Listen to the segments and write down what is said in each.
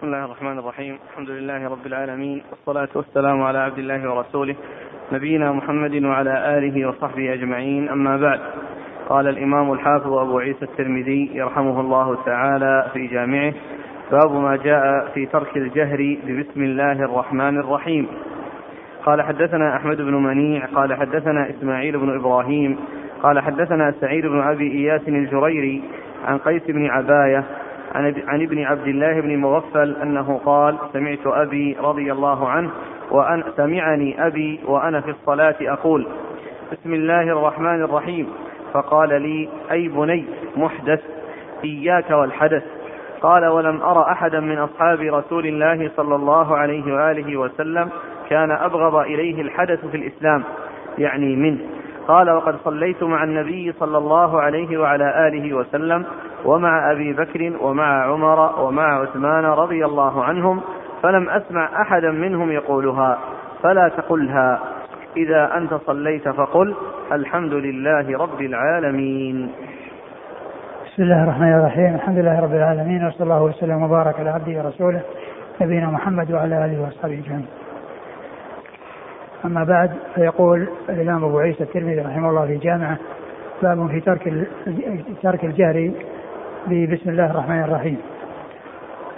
بسم الله الرحمن الرحيم. الحمد لله رب العالمين والصلاة والسلام على عبد الله ورسوله نبينا محمد وعلى آله وصحبه أجمعين. أما بعد قال الإمام الحافظ أبو عيسى الترمذي يرحمه الله تعالى في جامعه باب ما جاء في ترك الجهر ببسم الله الرحمن الرحيم. قال حدثنا أحمد بن منيع قال حدثنا إسماعيل بن إبراهيم قال حدثنا سعيد بن أبي إياس الجريري عن قيس بن عباية عن ابن عبد الله بن مغفل أنه قال سمعت أبي رضي الله عنه وأن سمعني أبي وأنا في الصلاة أقول بسم الله الرحمن الرحيم. فقال لي أي بني محدث إياك والحدث. قال ولم أر أحدا من أصحاب رسول الله صلى الله عليه وآله وسلم كان أبغض إليه الحدث في الإسلام يعني منه. قال وقد صليت مع النبي صلى الله عليه وعلى آله وسلم ومع أبي بكر ومع عمر ومع عثمان رضي الله عنهم فلم أسمع أحدا منهم يقولها فلا تقلها. إذا أنت صليت فقل الحمد لله رب العالمين. بسم الله الرحمن الرحيم. الحمد لله رب العالمين وصلى الله وسلم وبارك على عبده ورسوله نبينا محمد وعلى آله وأصحابه أجمعين. أما بعد فيقول الإمام أبو عيسى الترمذي رحمه الله في جامعة باب في ترك ترك الجهر ببسم الله الرحمن الرحيم.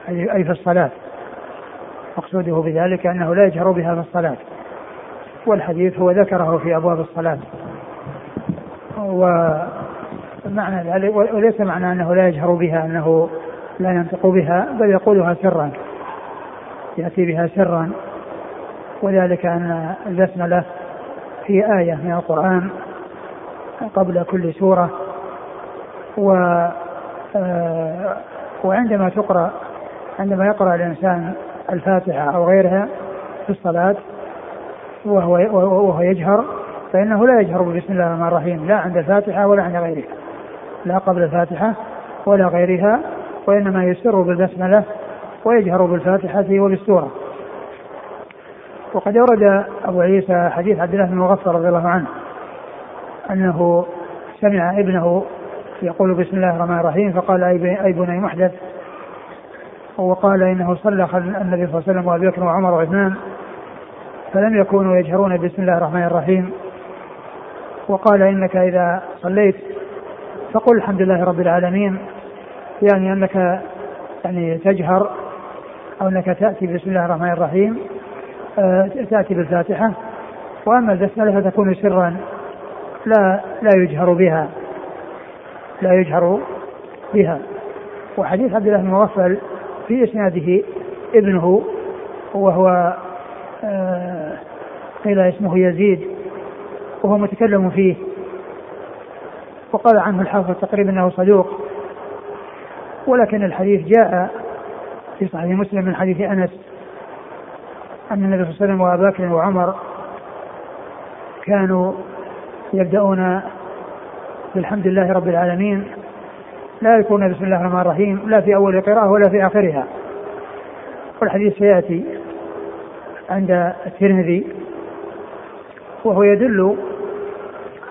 أي في الصلاة. مقصوده بذلك أنه لا يجهر بها في الصلاة. والحديث هو ذكره في أبواب الصلاة. ومعنى ذلك وليس معنى أنه لا يجهر بها أنه لا ينطق بها بل يقولها سرا. يأتي بها سرا. وذلك أن البسمله هي آية من القرآن قبل كل سورة و آه، وعندما تقرأ عندما يقرأ الإنسان الفاتحة أو غيرها في الصلاة وهو وهو يجهر فإنه لا يجهر بسم الله الرحمن الرحيم لا عند الفاتحة ولا عند غيرها لا قبل الفاتحة ولا غيرها وإنما يسر بالبسملة ويجهر بالفاتحة وبالسورة. وقد ورد أبو عيسى حديث عبد الله بن مغفر رضي الله عنه أنه سمع ابنه يقول بسم الله الرحمن الرحيم فقال أي بني محدث؟ وقال إنه صلى النبي صلى الله عليه وسلم وأبي بكر وعمر وعثمان فلم يكونوا يجهرون بسم الله الرحمن الرحيم. وقال إنك إذا صليت فقل الحمد لله رب العالمين يعني أنك يعني تجهر أو أنك تأتي بسم الله الرحمن الرحيم. آه، تأتي بالفاتحة. وأما البسمله فتكون سرا. لا لا يجهر بها. لا يجهر بها. وحديث عبد الله بن مغفل في إسناده ابنه وهو آه، قيل اسمه يزيد وهو متكلم فيه. وقال عنه الحافظ تقريبا إنه صدوق. ولكن الحديث جاء في صحيح مسلم من حديث أنس. أن النبي صلى الله عليه وسلم وابا بكر وعمر كانوا يبدأون بالحمد لله رب العالمين. لا يكون بسم الله الرحمن الرحيم لا في أول قراءة ولا في آخرها. والحديث سيأتي عند الترمذي وهو يدل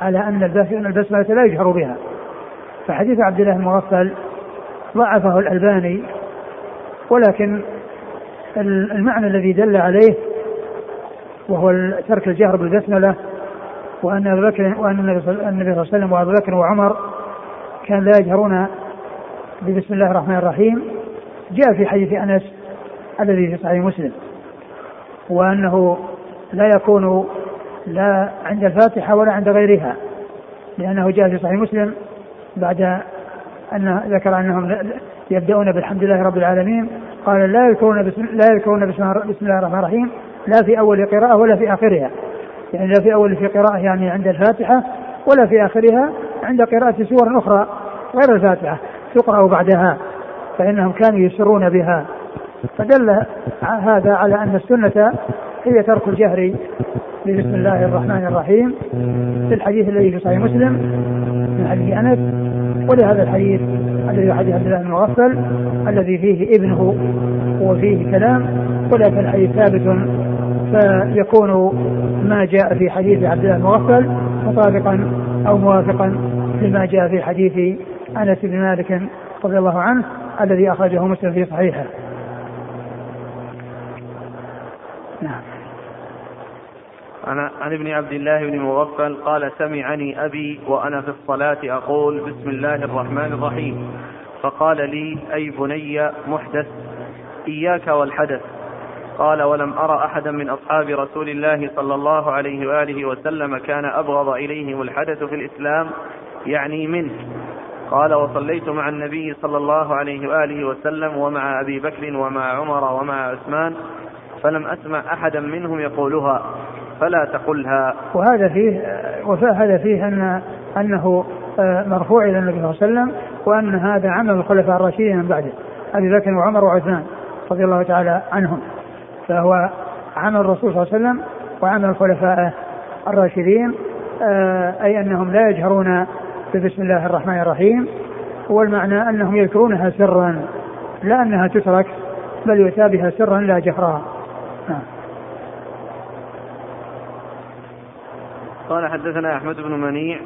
على أن البسملة لا يجهر بها. فحديث عبد الله المغفل ضعفه الألباني ولكن المعنى الذي دل عليه وهو ترك الجهر بالبسملة وأن أبا بكر وأن النبي صلى الله عليه وسلم وأبو بكر وعمر كان لا يجهرون ببسم الله الرحمن الرحيم. جاء في حديث أنس الذي في صحيح مسلم وأنه لا يكون لا عند الفاتحة ولا عند غيرها لأنه جاء في صحيح مسلم بعد أن ذكر أنهم يبدأون بالحمد لله رب العالمين قال لا يذكرون بسم لا يذكرون بسم الله الرحمن الرحيم لا في أول قراءة ولا في آخرها. يعني لا في أول في قراءة يعني عند الفاتحة ولا في آخرها عند قراءة سور أخرى غير الفاتحة تقرأ بعدها فإنهم كانوا يسرون بها. فدل هذا على أن السنة هي ترك الجهر بسم الله الرحمن الرحيم في الحديث الذي في صحيح مسلم من حديث أنس ولهذا الحديث الذي حديث عبد الله بن مغفل الذي فيه ابنه وفيه كلام ولكن الحديث ثابت فيكون ما جاء في حديث عبد الله بن مغفل مطابقا أو موافقا لما جاء في حديث أنس بن مالك رضي الله عنه الذي أخرجه مسلم في صحيحه. نعم عن ابن عبد الله بن مغفل قال سمعني أبي وأنا في الصلاة أقول بسم الله الرحمن الرحيم. فقال لي أي بني محدث؟ إياك والحدث. قال ولم أرى أحدا من أصحاب رسول الله صلى الله عليه وآله وسلم كان أبغض إليهم الحدث في الإسلام يعني منه. قال وصليت مع النبي صلى الله عليه وآله وسلم ومع أبي بكر ومع عمر ومع عثمان فلم أسمع أحدا منهم يقولها. فلا تقلها. وهذا فيه وهذا فيه أن أنه آه، مرفوع إلى النبي صلى الله عليه وسلم وأن هذا عمل الخلفاء الراشدين من بعده أبي بكر وعمر وعثمان رضي الله تعالى عنهم. فهو عمل الرسول صلى الله عليه وسلم وعمل الخلفاء الراشدين آه، أي أنهم لا يجهرون ببسم الله الرحمن الرحيم والمعنى أنهم يذكرونها سرا لا أنها تترك بل يؤتى بها سرا لا جهرا نعم. قال حدثنا أحمد بن منيع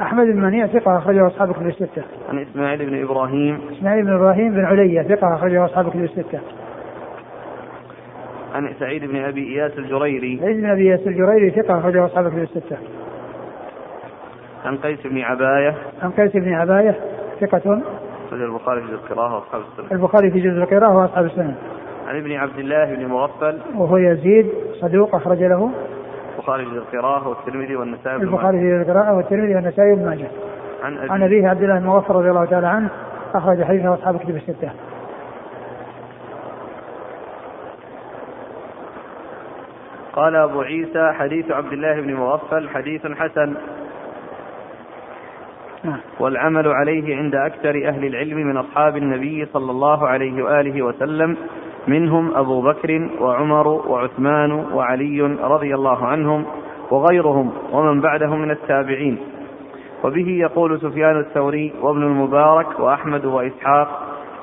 أحمد بن منيع ثقة أخرجه أصحاب كتب الستة. عن إسماعيل بن إبراهيم. إسماعيل بن إبراهيم بن علية ثقة أخرجه أصحاب كتب الستة. عن سعيد بن أبي إياس الجريري سعيد بن أبي إياس الجريري ثقة أخرجه أصحاب الكتب الستة. عن قيس بن عباية عن قيس بن عباية ثقة أخرج البخاري في جزء القراءة وأصحاب السنة. البخاري في جزء القراءة وأصحاب السنة. عن ابن عبد الله بن مغفل وهو يزيد صدوق أخرج له البخاري القراءة والترمذي والنسائي البخاري القراءة والترمذي والنسائي وابن ماجه. عن أبي عن أبيه عبد الله بن مغفل رضي الله تعالى عنه أخرج حديثه أصحاب الكتب الستة. قال أبو عيسى حديث عبد الله بن مغفل حديث حسن نعم. والعمل عليه عند أكثر أهل العلم من أصحاب النبي صلى الله عليه وآله وسلم منهم أبو بكر وعمر وعثمان وعلي رضي الله عنهم وغيرهم ومن بعدهم من التابعين. وبه يقول سفيان الثوري وابن المبارك وأحمد وإسحاق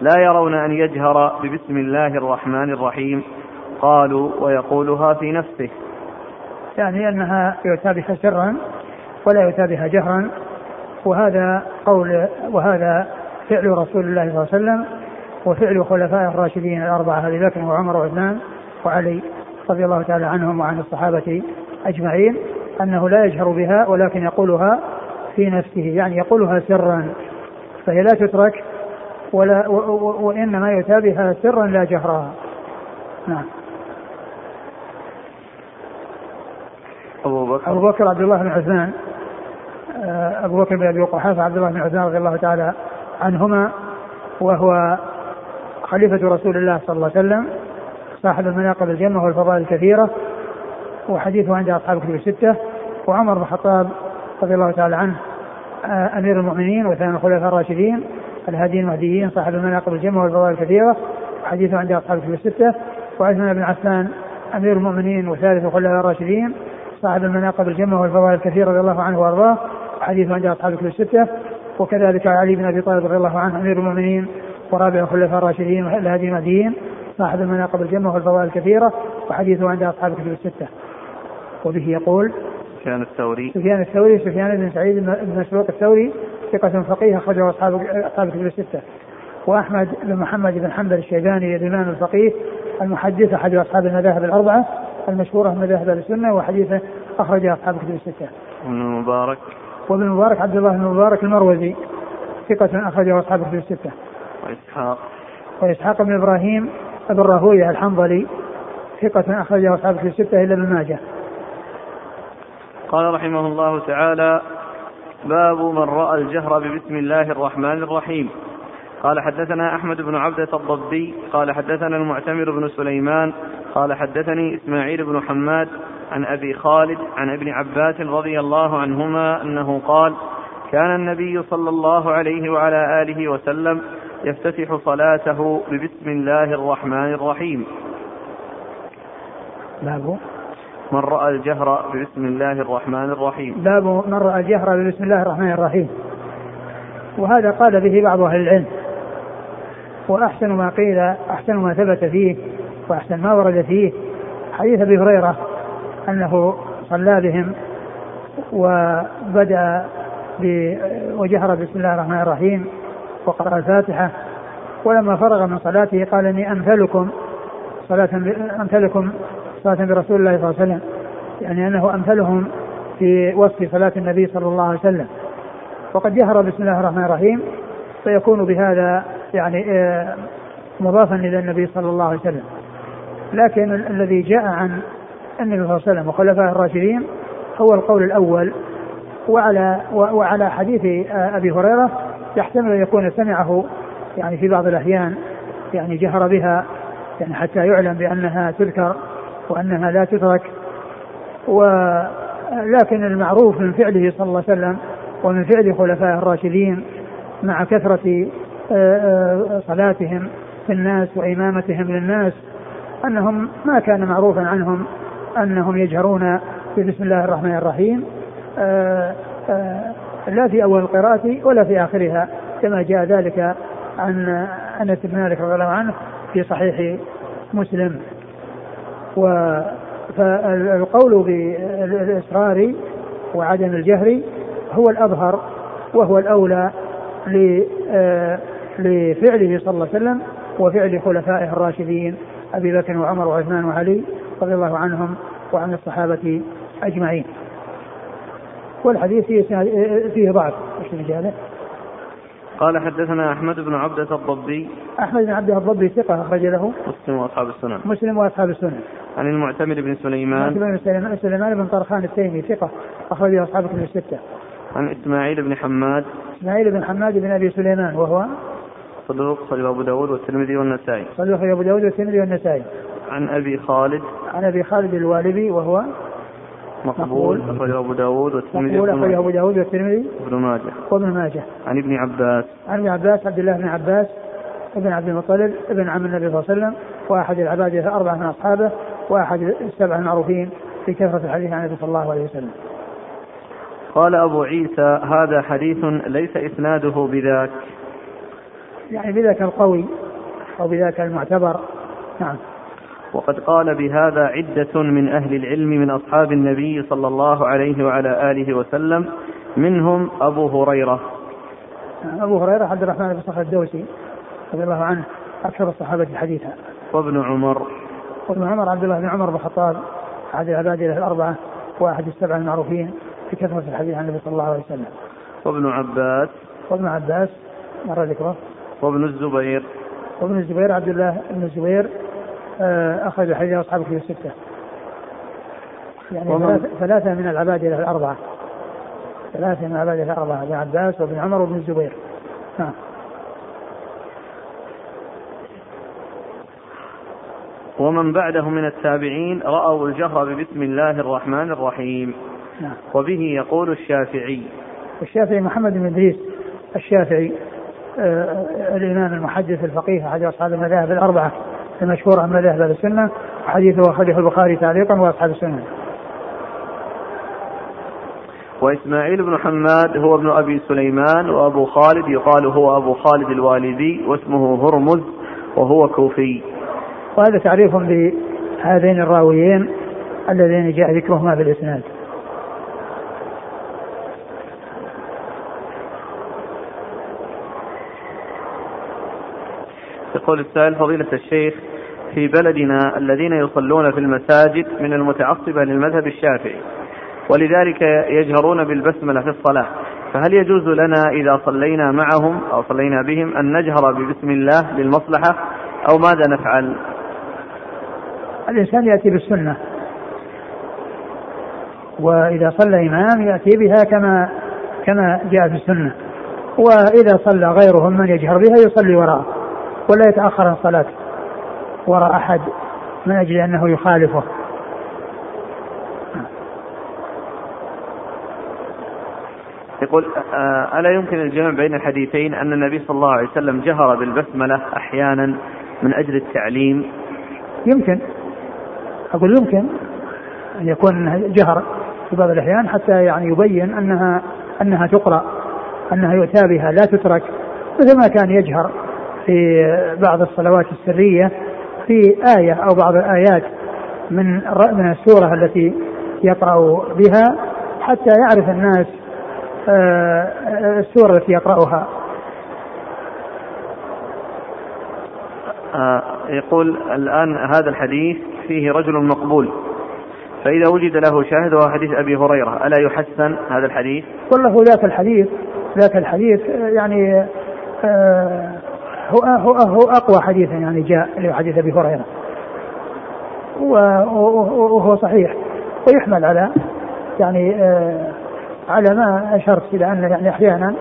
لا يرون أن يجهر ببسم الله الرحمن الرحيم. قالوا ويقولها في نفسه. يعني أنها يؤتى بها سرا ولا يؤتى بها جهرا وهذا قول وهذا فعل رسول الله صلى الله عليه وسلم وفعل خلفاء الراشدين الأربعة أبي بكر وعمر وعثمان وعلي رضي الله تعالى عنهم وعن الصحابة أجمعين أنه لا يجهر بها ولكن يقولها في نفسه يعني يقولها سرا فهي لا تترك ولا وإنما يؤتى بها سرا لا جهرا نعم. أبو بكر. أبو بكر عبد الله بن عثمان آه، أبو بكر بن أبي قحافة عبد الله بن عثمان رضي الله تعالى عنهما وهو خليفة رسول الله صلى الله عليه وسلم صاحب المناقب الجنة والفضائل الكثيرة وحديثه عند أصحاب الكتب الستة وعمر بن الخطاب رضي الله تعالى عنه آه، أمير المؤمنين وثاني الخلفاء الراشدين الهاديين المهديين صاحب المناقب الجنة والفضائل الكثيرة وحديثه عند أصحاب الكتب الستة وعثمان بن عفان أمير المؤمنين وثالث الخلفاء الراشدين صاحب المناقب الجمة والفضائل الكثيرة رضي الله عنه وأرضاه حديث عند أصحاب الكتب الستة وكذلك علي بن أبي طالب رضي الله عنه أمير المؤمنين ورابع الخلفاء الراشدين والهادي المهديين صاحب المناقب الجمة والفضائل الكثيرة وحديثه عند أصحاب الكتب الستة وبه يقول سفيان الثوري سفيان الثوري سفيان بن سعيد بن مسروق الثوري ثقة فقيه أخرجه أصحاب أصحاب الكتب الستة وأحمد بن محمد بن حنبل الشيباني الإمام الفقيه المحدث أحد أصحاب المذاهب الأربعة المشهورة من مذاهب السنة وحديثه أخرج أصحاب كتب الستة. وابن المبارك وابن المبارك عبد الله بن المبارك المروزي ثقة أخرجه أصحاب كتب الستة. وإسحاق وإسحاق بن إبراهيم أبو الراهوية الحنظلي ثقة أخرجه أصحاب كتب الستة إلا ابن ماجه. قال رحمه الله تعالى باب من رأى الجهر ببسم الله الرحمن الرحيم قال حدثنا أحمد بن عبدة الضبي قال حدثنا المعتمر بن سليمان قال حدثني إسماعيل بن حماد عن أبي خالد عن ابن عباس رضي الله عنهما أنه قال كان النبي صلى الله عليه وعلى آله وسلم يفتتح صلاته ببسم الله الرحمن الرحيم. باب. من رأى الجهر ببسم الله الرحمن الرحيم. باب من رأى الجهر ببسم الله الرحمن الرحيم. وهذا قال به بعض أهل العلم. وأحسن ما قيل أحسن ما ثبت فيه وأحسن ما ورد فيه حديث أبي هريرة أنه صلى بهم وبدأ وجهر بسم الله الرحمن الرحيم. وقرأ الفاتحة ولما فرغ من صلاته قال إني أمثلكم صلاة أمثلكم صلاة برسول الله صلى الله عليه وسلم. يعني أنه أمثلهم في وصف صلاة النبي صلى الله عليه وسلم. وقد جهر بسم الله الرحمن الرحيم فيكون بهذا يعني آه، مضافا إلى النبي صلى الله عليه وسلم. لكن الذي جاء عن النبي صلى الله عليه وسلم وخلفائه الراشدين هو القول الأول وعلى وعلى حديث آه، أبي هريرة يحتمل أن يكون سمعه يعني في بعض الأحيان يعني جهر بها يعني حتى يعلم بأنها تذكر وأنها لا تترك ولكن المعروف من فعله صلى الله عليه وسلم ومن فعل خلفائه الراشدين مع كثرة آه، آه، صلاتهم في الناس وإمامتهم للناس أنهم ما كان معروفا عنهم أنهم يجهرون بسم الله الرحمن الرحيم آه، لا في أول القراءة ولا في آخرها كما جاء ذلك عن أنس بن مالك رضي الله عنه في صحيح مسلم. و فالقول بالإصرار وعدم الجهر هو الأظهر وهو الأولى آه، لفعله صلى الله عليه وسلم وفعل خلفائه الراشدين أبي بكر وعمر وعثمان وعلي رضي الله عنهم وعن الصحابة أجمعين. والحديث فيه, فيه ضعف. إيش قال حدثنا أحمد بن عبدة الضبي. أحمد بن عبدة الضبي ثقة أخرج له. مسلم وأصحاب السنن. مسلم وأصحاب السنن. عن المعتمر بن سليمان. المعتمر بن سليمان, سليمان بن طرخان التيمي ثقة أخرج له أصحاب الكتب الستة. عن إسماعيل بن حماد. إسماعيل بن حماد بن أبي سليمان وهو صدوق صلى أبو داود والترمذي والنسائي. صدوق أبو داود والترمذي والنسائي. عن أبي خالد. عن أبي خالد الوالبي وهو مقبول أخرجه أبو داود والترمذي مقبول أخرجه أبو داود والترمذي. وابن ماجه. وابن ماجه. عن ابن عباس. عن ابن عباس عبد الله بن عباس ابن عبد المطلب ابن عم النبي صلى الله عليه وسلم وأحد العباد الأربعة من أصحابه وأحد السبعة المعروفين في كثرة الحديث عن النبي صلى الله عليه وسلم. قال أبو عيسى هذا حديث ليس إسناده بذاك. يعني بذاك القوي أو بذاك المعتبر. نعم. وقد قال بهذا عدة من أهل العلم من أصحاب النبي صلى الله عليه وعلى آله وسلم منهم أبو هريرة. أبو هريرة عبد الرحمن بن صخر الدوسي رضي الله عنه أكثر الصحابة حديثا وابن عمر. وابن عمر عبد الله بن عمر بن الخطاب أحد العباد الأربعة وأحد السبعة المعروفين في كثرة الحديث عن النبي صلى الله عليه وسلم. وابن عباس. وابن عباس مر ذكره. وابن الزبير. وابن الزبير عبد الله بن الزبير أخرج حديث أصحاب الكتب الستة. يعني ومن... ثلاثة من العبادلة الأربعة. ثلاثة من العبادلة الأربعة ابن عباس وابن عمر وابن الزبير. نعم ومن بعده من التابعين رأوا الجهر ببسم الله الرحمن الرحيم. نعم. وبه يقول الشافعي. الشافعي محمد بن إدريس الشافعي آه الإمام المحدث الفقيه أحد أصحاب المذاهب الأربعة. المشهور عن مذاهب أهل السنة وحديثه اخرجه البخاري تعليقا وأصحاب السنة. وإسماعيل بن حماد هو ابن أبي سليمان وأبو خالد يقال هو أبو خالد الوالدي واسمه هرمز وهو كوفي. وهذا تعريف بهذين الراويين اللذين جاء ذكرهما في الإسناد. يقول السائل فضيلة الشيخ في بلدنا الذين يصلون في المساجد من المتعصبة للمذهب الشافعي ولذلك يجهرون بالبسملة في الصلاة فهل يجوز لنا إذا صلينا معهم أو صلينا بهم أن نجهر ببسم الله للمصلحة؟ أو ماذا نفعل؟ الإنسان يأتي بالسنة وإذا صلى إمام يأتي بها كما كما جاء في السنة وإذا صلى غيرهم من يجهر بها يصلي وراءه. ولا يتأخر عن صلاته وراء أحد من أجل أنه يخالفه. يقول آه، ألا يمكن الجمع بين الحديثين أن النبي صلى الله عليه وسلم جهر بالبسملة أحيانا من أجل التعليم؟ يمكن. أقول يمكن أن يكون جهر في بعض الأحيان حتى يعني يبين أنها أنها تقرأ أنها يؤتى بها لا تترك مثل ما كان يجهر. في بعض الصلوات السرية في آية أو بعض الآيات من من السورة التي يقرأ بها حتى يعرف الناس آه، السورة التي يقرأها آه يقول الآن هذا الحديث فيه رجل مقبول فإذا وجد له شاهد وهو حديث أبي هريرة ألا يحسن هذا الحديث؟ والله ذاك الحديث ذاك الحديث يعني آه هو هو هو أقوى حديث يعني جاء اللي هو حديث أبي هريرة وهو صحيح. ويحمل على يعني آه على ما أشرت إلى أن يعني أحيانا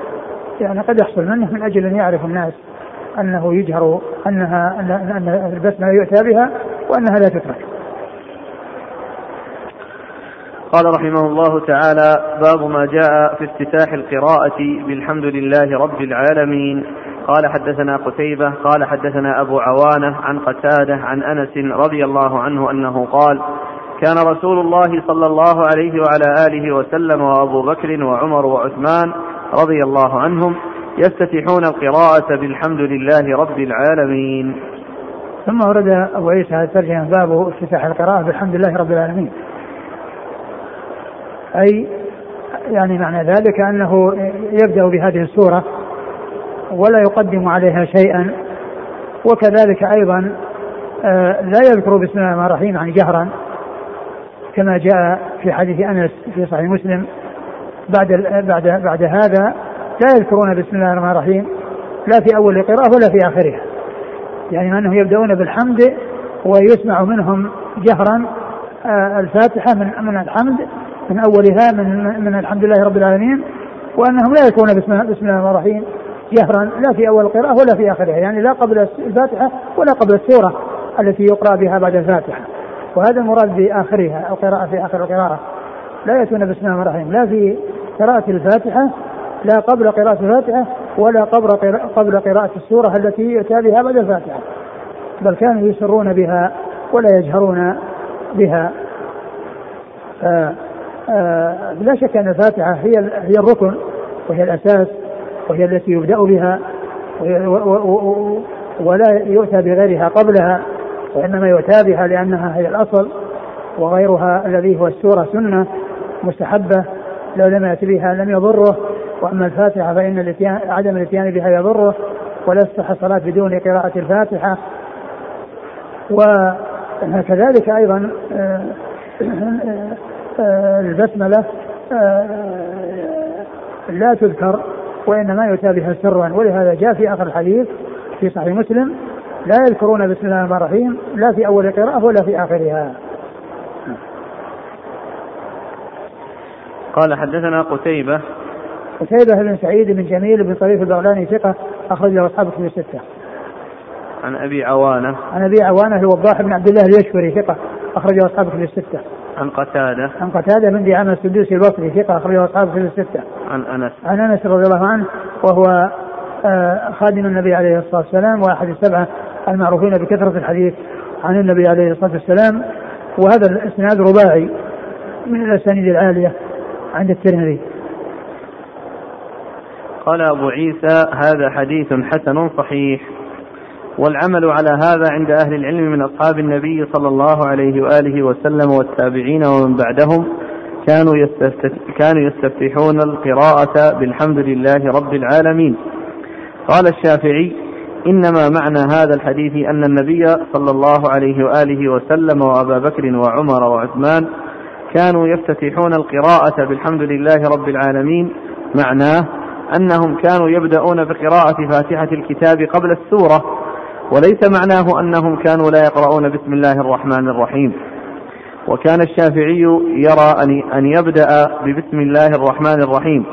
يعني قد يحصل منه من أجل أن يعرف الناس أنه يجهر أنها أن البسمة يؤتى بها وأنها لا تترك. قال رحمه الله تعالى باب ما جاء في افتتاح القراءة بالحمد لله رب العالمين. قال حدثنا قتيبة قال حدثنا أبو عوانة عن قتادة عن أنس رضي الله عنه أنه قال كان رسول الله صلى الله عليه وعلى آله وسلم وأبو بكر وعمر وعثمان رضي الله عنهم يفتتحون القراءة بالحمد لله رب العالمين. ثم ورد أبو عيسى هذا الترجمة باب افتتاح القراءة بالحمد لله رب العالمين. أي يعني معنى ذلك أنه يبدأ بهذه السورة ولا يقدم عليها شيئا. وكذلك أيضا آه، لا يذكر بسم الله الرحمن الرحيم يعني جهرا كما جاء في حديث أنس في صحيح مسلم. بعد بعد بعد هذا لا يذكرون بسم الله الرحمن الرحيم لا في أول القراءة ولا في آخرها. يعني أنهم يبدأون بالحمد ويسمع منهم جهرا آه، الفاتحة من من الحمد من أولها من من الحمد لله رب العالمين وأنهم لا يذكرون بسم الله الرحمن الرحيم. جهرا لا في أول القراءة ولا في آخرها يعني لا قبل الفاتحة ولا قبل السورة التي يقرأ بها بعد الفاتحة. وهذا المراد بآخرها القراءة في آخر القراءة. لا يأتون بسم الله الرحيم لا في قراءة الفاتحة لا قبل قراءة الفاتحة ولا قبل قبل قراءة السورة التي يؤتى بها بعد الفاتحة. بل كانوا يسرون بها ولا يجهرون بها. آآ آآ لا شك أن الفاتحة هي هي الركن وهي الأساس وهي التي يبدأ بها ولا يؤتى بغيرها قبلها وإنما يؤتى بها لأنها هي الأصل وغيرها الذي هو السورة سنة مستحبة لو لم يأتي بها لم يضره وأما الفاتحة فإن الاتيان عدم الاتيان بها يضره ولا تصح الصلاة بدون قراءة الفاتحة. وكذلك أيضا آه، آه، البسملة آه، لا تذكر وإنما يؤتى بها سرا ولهذا جاء في آخر الحديث في صحيح مسلم لا يذكرون بسم الله الرحمن الرحيم لا في أول القراءة ولا في آخرها قال حدثنا قتيبة قتيبة بن سعيد بن جميل بن طريف البغلاني ثقة أخرج له أصحاب كتب الستة. عن أبي عوانة عن أبي عوانة الوضاح بن عبد الله اليشكري ثقة أخرجه أصحاب كتب الستة. عن قتادة. عن قتادة بن دعامة السدوسي البصري ثقة أخرجه أصحاب كتب الستة. عن أنس. عن أنس رضي الله عنه وهو آه، خادم النبي عليه الصلاة والسلام وأحد السبعة المعروفين بكثرة الحديث عن النبي عليه الصلاة والسلام. وهذا الإسناد رباعي من الأسانيد العالية عند الترمذي. قال أبو عيسى هذا حديث حسن صحيح. والعمل على هذا عند أهل العلم من أصحاب النبي صلى الله عليه وآله وسلم والتابعين ومن بعدهم كانوا كانوا يستفتحون القراءة بالحمد لله رب العالمين. قال الشافعي إنما معنى هذا الحديث أن النبي صلى الله عليه وآله وسلم وأبا بكر وعمر وعثمان كانوا يفتتحون القراءة بالحمد لله رب العالمين معناه أنهم كانوا يبدأون بقراءة فاتحة الكتاب قبل السورة وليس معناه أنهم كانوا لا يقرؤون بسم الله الرحمن الرحيم. وكان الشافعي يرى أن يبدأ ببسم الله الرحمن الرحيم.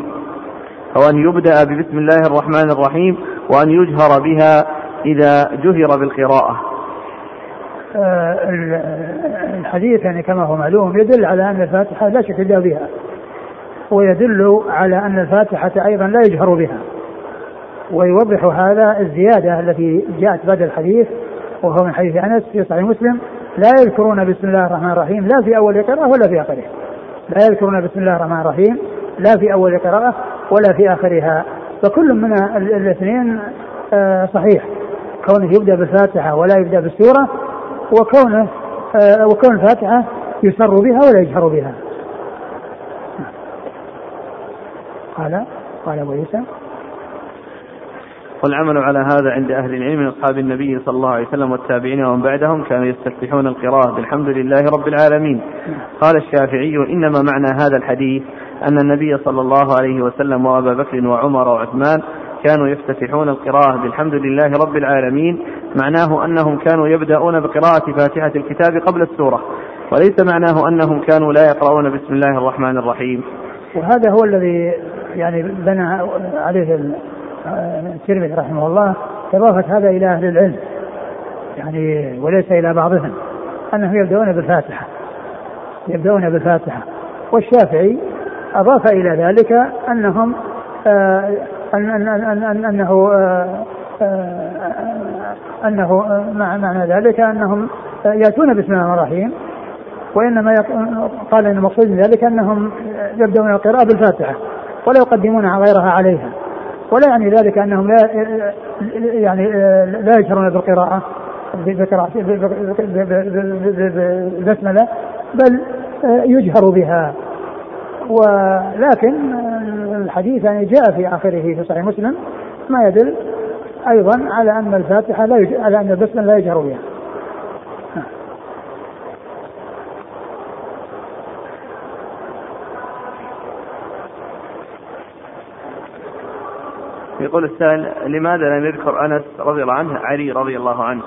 أو أن يبدأ ببسم الله الرحمن الرحيم وأن يجهر بها إذا جهر بالقراءة. آه، الحديث يعني كما هو معلوم يدل على أن الفاتحة لا شك بها. ويدل على أن الفاتحة أيضا لا يجهر بها. ويوضح هذا الزيادة التي جاءت بعد الحديث وهو من حديث أنس في صحيح مسلم لا يذكرون بسم الله الرحمن الرحيم لا في أول قراءة ولا في آخره لا يذكرون بسم الله الرحمن الرحيم لا في أول قراءة ولا في آخرها. فكل من الاثنين آه، صحيح. كونه يبدأ بالفاتحة ولا يبدأ بالسورة وكونه آه، وكون الفاتحة يسر بها ولا يجهر بها. قال قال أبو عيسى والعمل على هذا عند أهل العلم من أصحاب النبي صلى الله عليه وسلم والتابعين ومن بعدهم كانوا يستفتحون القراءة بالحمد لله رب العالمين. قال الشافعي إنما معنى هذا الحديث أن النبي صلى الله عليه وسلم وأبا بكر وعمر وعثمان كانوا يفتتحون القراءة بالحمد لله رب العالمين. معناه أنهم كانوا يبدأون بقراءة فاتحة الكتاب قبل السورة. وليس معناه أنهم كانوا لا يقرؤون بسم الله الرحمن الرحيم. وهذا هو الذي يعني بنى عليه الترمذي رحمه الله إضافة هذا إلى أهل العلم يعني وليس إلى بعضهم أنهم يبدأون بالفاتحة يبدأون بالفاتحة. والشافعي أضاف إلى ذلك أنهم آه أن أن أن أن أنه آه آه أنه مع معنى ذلك أنهم يأتون بسم الله الرحمن الرحيم وإنما قال أن المقصود من ذلك أنهم يبدأون القراءة بالفاتحة ولا يقدمون غيرها عليها. ولا يعني ذلك أنهم لا يعني لا يجهرون بالقراءة بقراءة بالبسملة بل يجهر بها ولكن الحديث يعني جاء في آخره في صحيح مسلم ما يدل أيضا على أن الفاتحة لا. على أن البسملة لا يجهر بها يقول السائل لماذا لم يذكر أنس رضي الله عنه علي رضي الله عنه؟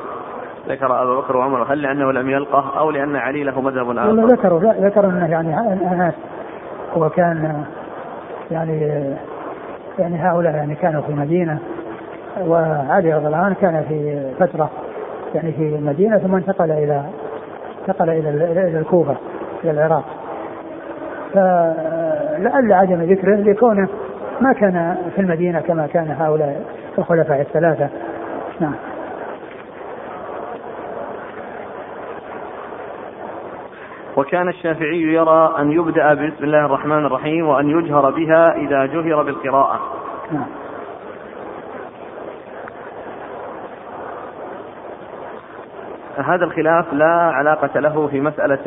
ذكر ابا بكر وعمر. هل لأنه لم يلقه أو لأن علي له مذهب آخر؟ لا ذكروا لا ذكر أنه يعني أنس هو كان يعني يعني هؤلاء يعني كانوا في المدينة وعلي رضي الله عنه كان في فترة يعني في المدينة ثم انتقل إلى انتقل إلى إلى الكوفة إلى العراق. فلعل عدم ذكره لكونه ما كان في المدينة كما كان هؤلاء الخلفاء الثلاثة. نعم. وكان الشافعي يرى أن يبدأ بسم الله الرحمن الرحيم وأن يجهر بها إذا جهر بالقراءة. نعم. هذا الخلاف لا علاقة له في مسألة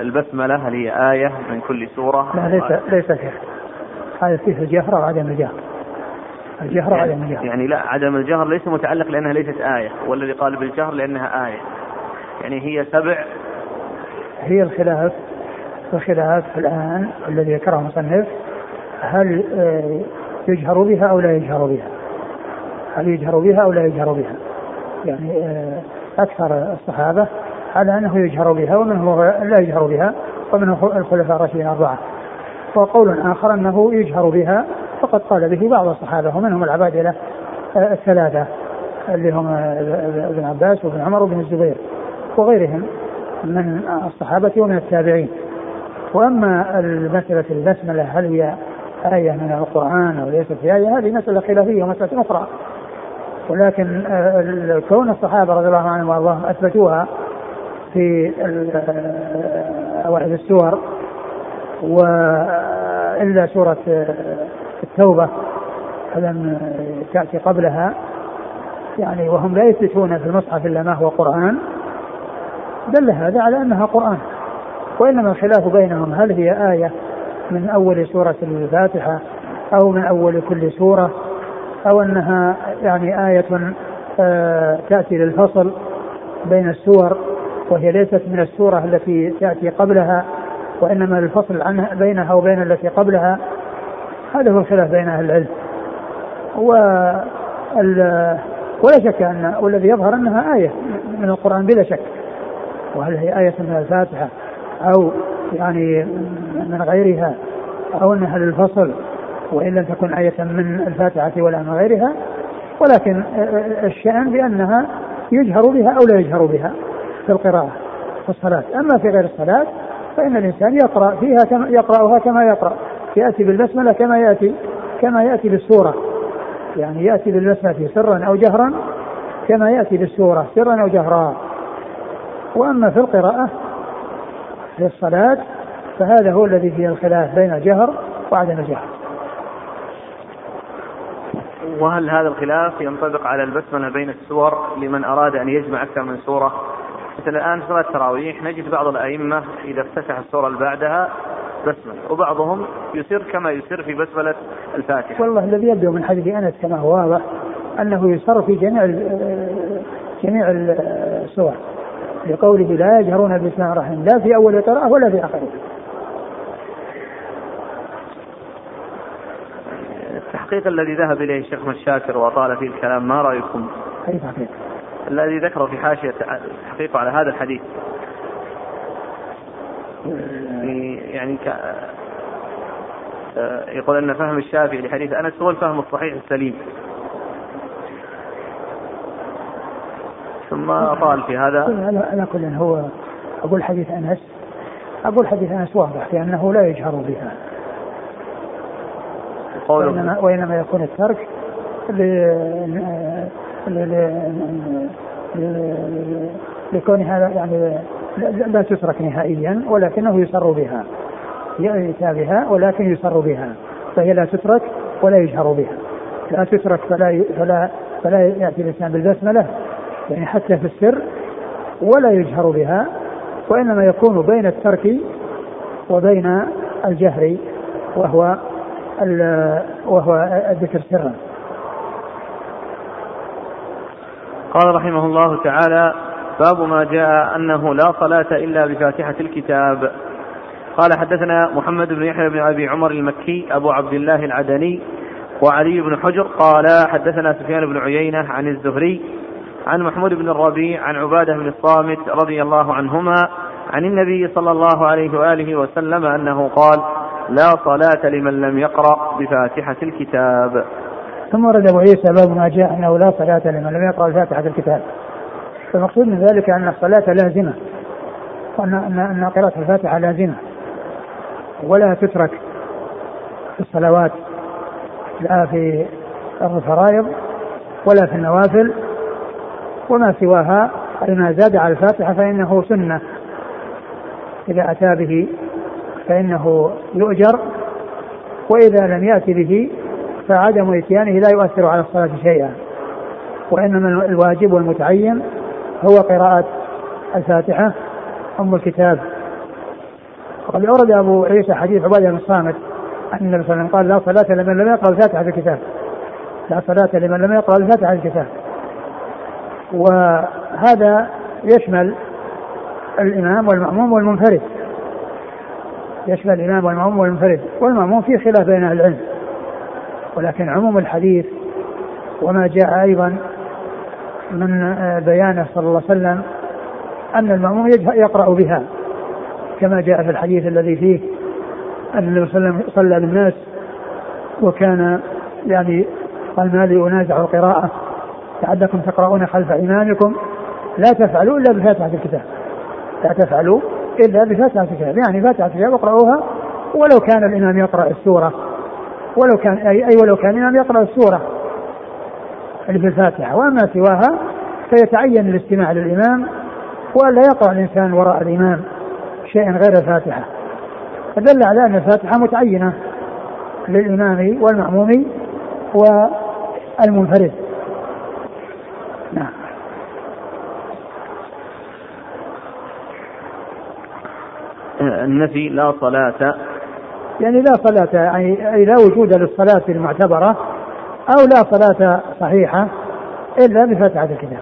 البسملة هل هي آية من كل سورة؟ لا ليس ليس فيه هذا فيه الجهر وعدم الجهر؟ الجهر يعني وعدم الجهر. يعني لا عدم الجهر ليس متعلق لأنها ليست آية والذي قال بالجهر لأنها آية. يعني هي سبع. هي الخلاف الخلاف الآن الذي ذكره المصنف هل يجهر بها أو لا يجهر بها؟ هل يجهر بها أو لا يجهر بها؟ يعني أكثر الصحابة على أنه يجهر بها ومنهم لا يجهر بها ومنهم الخلفاء الراشدين الأربعة وقول آخر أنه يجهر بها فقد قال به بعض الصحابة ومنهم العبادلة الثلاثة اللي هم ابن عباس وابن عمر وابن الزبير وغيرهم من الصحابة ومن التابعين. وأما المسألة البسملة هل هي آية من القرآن أو ليست هي آية هذه مسألة خلافية ومسألة أخرى. ولكن كون الصحابة رضي الله عنهم وأرضاهم أثبتوها في أوائل السور وإلا سورة التوبة فلم تأتي قبلها يعني وهم لا يثبتون في المصحف إلا ما هو قرآن دل هذا على أنها قرآن وإنما الخلاف بينهم هل هي آية من أول سورة الفاتحة أو من أول كل سورة أو أنها يعني آية تأتي للفصل بين السور وهي ليست من السورة التي تأتي قبلها وإنما الفصل عنها بينها وبين التي قبلها. هذا هو الخلاف بين أهل العلم. و ولا شك أن والذي يظهر أنها آية من القرآن بلا شك. وهل هي آية من الفاتحة أو يعني من غيرها أو أنها للفصل وإن لم تكن آية من الفاتحة ولا من غيرها. ولكن الشأن بأنها يجهر بها أو لا يجهر بها في القراءة في الصلاة أما في غير الصلاة فإن الإنسان يقرأ فيها كما يقرأها كما يقرأ يأتي بالبسملة كما يأتي كما يأتي بالسورة. يعني يأتي بالبسملة سرا أو جهرا كما يأتي بالسورة سرا أو جهرا. وأما في القراءة في الصلاة فهذا هو الذي فيه الخلاف بين الجهر وعدم الجهر. وهل هذا الخلاف ينطبق على البسملة بين السور لمن أراد أن يجمع أكثر من سورة؟ مثلا الآن صلاة التراويح نجد بعض الأئمة إذا افتتح السورة اللي بعدها بسملة وبعضهم يسر كما يسر في بسملة الفاتحة والله الذي يبدو من حديث أنس كما هو واضح أنه يسر في جميع جميع السور لقوله لا يجهرون بسم الله الرحمن لا في أول قراءة ولا في آخرها التحقيق الذي ذهب إليه الشيخ الشاكر وأطال فيه الكلام ما رأيكم؟ اي تحقيق؟ الذي ذكره في حاشية تحقيقه على هذا الحديث. يعني ك... آه، يقول أن فهم الشافعي لحديث أنس هو الفهم الصحيح السليم. ثم أطال في هذا. على كل هو أقول حديث أنس أقول حديث أنس واضح لأنه لا يجهر بها. وإنما, وإنما يكون الترك لكون هذا يعني لا تترك نهائيا ولكنه يسر بها. يأتى بها ولكن يسر بها. فهي لا تترك ولا يجهر بها. لا تترك فلا فلا فلا يأتي الإنسان بالبسملة يعني حتى في السر ولا يجهر بها وإنما يكون بين الترك وبين الجهر وهو وهو الذكر سرا. قال رحمه الله تعالى باب ما جاء أنه لا صلاة إلا بفاتحة الكتاب. قال حدثنا محمد بن يحيى بن أبي عمر المكي أبو عبد الله العدني وعلي بن حجر. قال حدثنا سفيان بن عيينة عن الزهري عن محمود بن الربيع عن عبادة بن الصامت رضي الله عنهما عن النبي صلى الله عليه وآله وسلم أنه قال لا صلاة لمن لم يقرأ بفاتحة الكتاب. ثم ورد أبو عيسى باب ما جاء أنه لا صلاة لمن لم يقرأ بفاتحة الكتاب. فالمقصود من ذلك أن الصلاة لازمة. وأن أن أن قراءة الفاتحة لازمة. ولا تترك في الصلوات لا في الفرائض ولا في النوافل وما سواها. أي ما زاد على الفاتحة فإنه سنة. إذا أتى به فإنه يؤجر. وإذا لم يأتي به فعدم إتيانه لا يؤثر على الصلاة شيئا وإنما الواجب والمتعين هو قراءة الفاتحة أم الكتاب. وقد أورد أبو عيسى حديث عبادة بن الصامت أن النبي صلى الله عليه وسلم قال لا صلاة لمن لم يقرأ الفاتحة في الكتاب. لا صلاة لمن لم يقرأ الفاتحة في الكتاب. وهذا يشمل الإمام والمأموم والمنفرد. يشمل الإمام والمأموم والمنفرد والمأموم في خلاف بين أهل العلم. ولكن عموم الحديث وما جاء أيضا من بيانه صلى الله عليه وسلم أن المأموم يقرأ بها كما جاء في الحديث الذي فيه أن النبي صلى الله عليه وسلم صلى بالناس وكان يعني قال ما لي أنازع القراءة لعلكم تقرؤون خلف إمامكم لا تفعلوا إلا بفاتحة الكتاب لا تفعلوا إلا بفاتحة الكتاب يعني فاتحة الكتاب اقرأوها ولو كان الإمام يقرأ السورة ولو كان أي, أي ولو كان الإمام يقرأ السورة اللي في الفاتحة وأما سواها فيتعين الاستماع للإمام وألا يقرأ الإنسان وراء الإمام شيئا غير الفاتحة. فدل على أن الفاتحة متعينة للإمام والمأموم والمنفرد. نعم. النفي لا صلاة يعني لا صلاة يعني أي لا وجود للصلاة المعتبرة أو لا صلاة صحيحة إلا بفتحة الكتاب.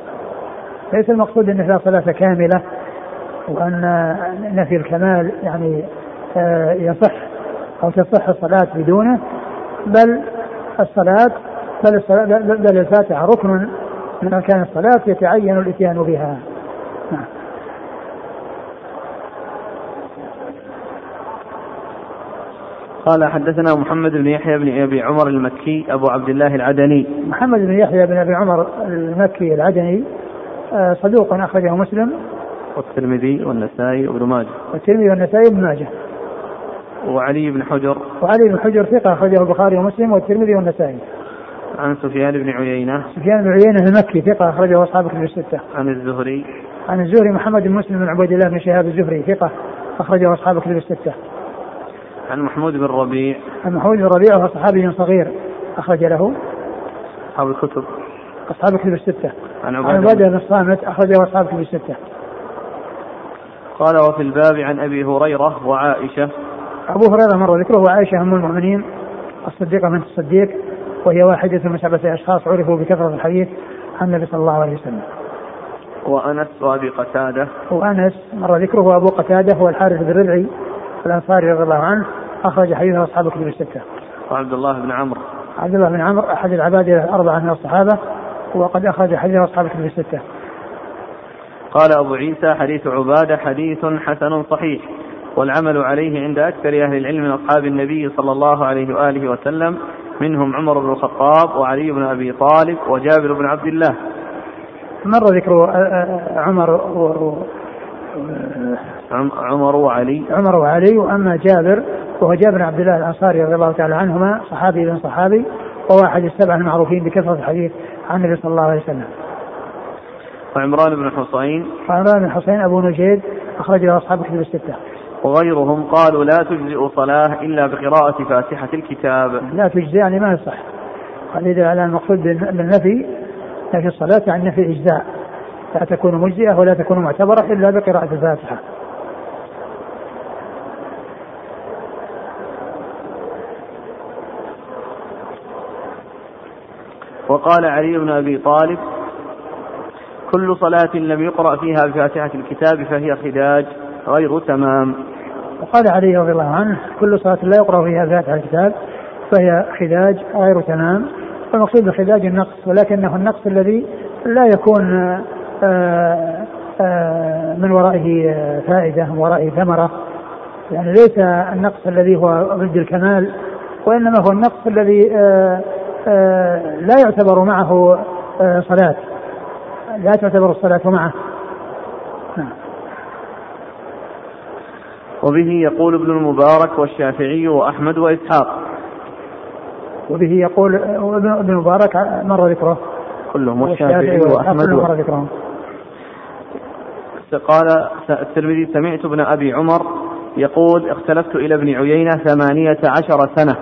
ليس المقصود أنه لا صلاة كاملة وأن نفي الكمال يعني آه، يصح أو تصح الصلاة بدونه بل الصلاة بل, الصلاة بل الفاتحة ركن من أركان الصلاة يتعين الإتيان بها. نعم. قال حدثنا محمد بن يحيى بن أبي عمر المكي أبو عبد الله العدني. محمد بن يحيى بن أبي عمر المكي العدني آه، صدوق أخرجه مسلم. والترمذي والنسائي وابن ماجه. والترمذي والنسائي وابن ماجه. وعلي بن حجر. وعلي بن حجر ثقة أخرجه البخاري ومسلم والترمذي والنسائي. عن سفيان بن عيينة. سفيان بن عيينة المكي ثقة أخرجه أصحاب كتب الستة. عن الزهري. عن الزهري محمد بن مسلم بن عبيد الله بن شهاب الزهري ثقة أخرجه أصحاب كتب الستة. عن محمود بن ربيع. عن محمود بن ربيع وهو صحابي صغير أخرج له. أصحاب الكتب. أصحاب الكتب الستة. عن عبادة بن الصامت أخرجه أصحاب الكتب الستة. قال وفي الباب عن أبي هريرة وعائشة. أبو هريرة مر ذكره وعائشة أم المؤمنين الصديقة بنت الصديق وهي واحدة من سبعة أشخاص عرفوا بكثرة الحديث عن النبي صلى الله عليه وسلم. وأنس وأبي قتادة. وأنس مر ذكره أبو قتادة هو الحارث بن ربعي الأنصاري رضي الله عنه. أخرج حديثه أصحاب الكتب الستة. وعبد الله بن عمرو عبد الله بن عمرو أحد العباد الأربعة من الصحابة وقد أخرج حديث أصحاب الكتب الستة. قال أبو عيسى حديث عبادة حديث حسن صحيح والعمل عليه عند أكثر أهل العلم من أصحاب النبي صلى الله عليه وآله وسلم منهم عمر بن الخطاب وعلي بن أبي طالب وجابر بن عبد الله مر ذكر عمر و... عمر وعلي. عمر وعلي وأما جابر وهو جابر بن عبد الله الأنصاري رضي الله تعالى عنهما صحابي بن صحابي وهو أحد السبعة المعروفين بكثرة الحديث عن النبي صلى الله عليه وسلم. وعمران بن حصين. وعمران بن حصين أبو نجيد اخرج له أصحاب الكتب الستة. وغيرهم قالوا لا تجزئ صلاة إلا بقراءة فاتحة الكتاب. لا تجزئ يعني ما يصح هذا على المقصود بالنفي نفي الصلاة عن نفي الإجزاء. لا تكون مجزئة ولا تكون معتبرة إلا بقراءة الفاتحة. وقال علي بن أبي طالب كل صلاة لم يقرأ فيها بفاتحة الكتاب فهي خداج غير تمام. وقال علي رضي الله عنه كل صلاة لا يقرأ فيها فاتحة الكتاب فهي خداج غير تمام. والمقصود بالخداج النقص ولكنه النقص الذي لا يكون من ورائه فائدة من ورائه ثمرة. يعني ليس النقص الذي هو ضد الكمال وإنما هو النقص الذي آه، لا يعتبر معه صلاة. لا تعتبر الصلاة معه. نعم. وبه يقول ابن المبارك والشافعي وأحمد وإسحاق. وبه يقول ابن المبارك مر ذكره. كلهم والشافعي وأحمد مر ذكرهم. قال الترمذي سمعت ابن أبي عمر يقول اختلفت إلى ابن عيينة ثمانية عشر سنة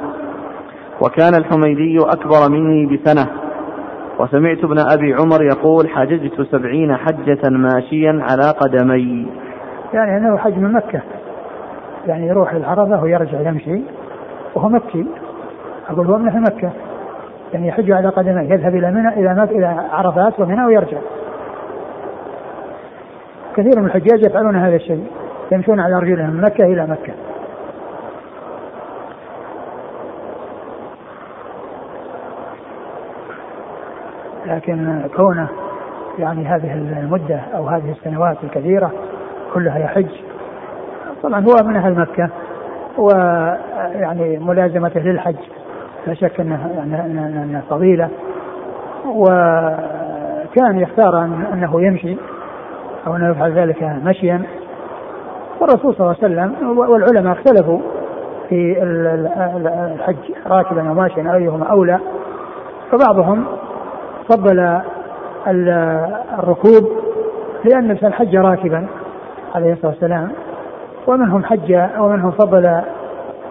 وكان الحميدي أكبر مني بسنة. وسمعت ابن أبي عمر يقول حججت سبعين حجة ماشيا على قدمي. يعني أنه حج من مكة. يعني يروح للعرفة ويرجع يمشي وهو مكي. أقول هو من مكة. يعني يحج على قدميه يذهب إلى منى إلى إلى عرفات ومنى ويرجع. كثير من الحجاج يفعلون هذا الشيء يمشون على رجلهم من مكة إلى مكة. لكن كونه يعني هذه المدة أو هذه السنوات الكثيرة كلها يحج طبعا هو من أهل مكة ويعني ملازمته للحج لا شك أنه انه فضيلة وكان يختار أنه يمشي. أو انه يفعل ذلك مشيا. والرسول صلى الله عليه وسلم والعلماء اختلفوا في الحج راكبا أو ماشيا أيهما أولى؟ فبعضهم فضل الركوب لأن الانسان حج راكبا عليه الصلاة والسلام. ومنهم حج ومنهم فضل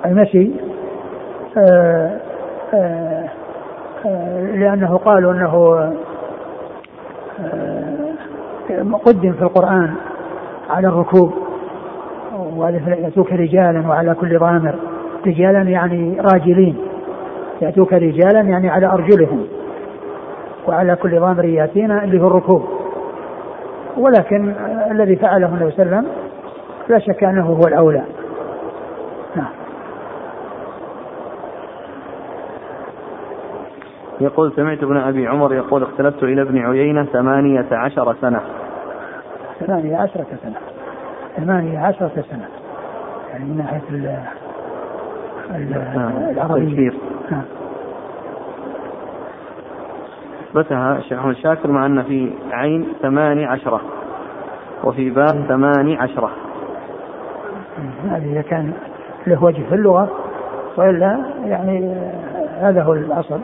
المشي؟ آه، آه، آه، لأنه قالوا أنه قدم في القرآن على الركوب يأتوك رجالا وعلى كل ضامر. رجالا يعني راجلين. يأتوك رجالا يعني على أرجلهم وعلى كل ضامر يأتينا اللي هو الركوب. ولكن الذي فعله النبي صلى الله عليه وسلم لا شك أنه هو الأولى نعم يقول سمعت ابن أبي عمر يقول اختلفت إلى ابن عيينة ثمانية عشر سنة. ثمانية عشرة سنة. ثمانية عشرة سنة. يعني من ناحية ال العربية. نعم أثبتها الشيخ أحمد شاكر مع أن في عين ثماني عشرة وفي باب ثماني عشرة. هذه إذا كان له وجه في اللغة وإلا يعني هذا هو الأصل.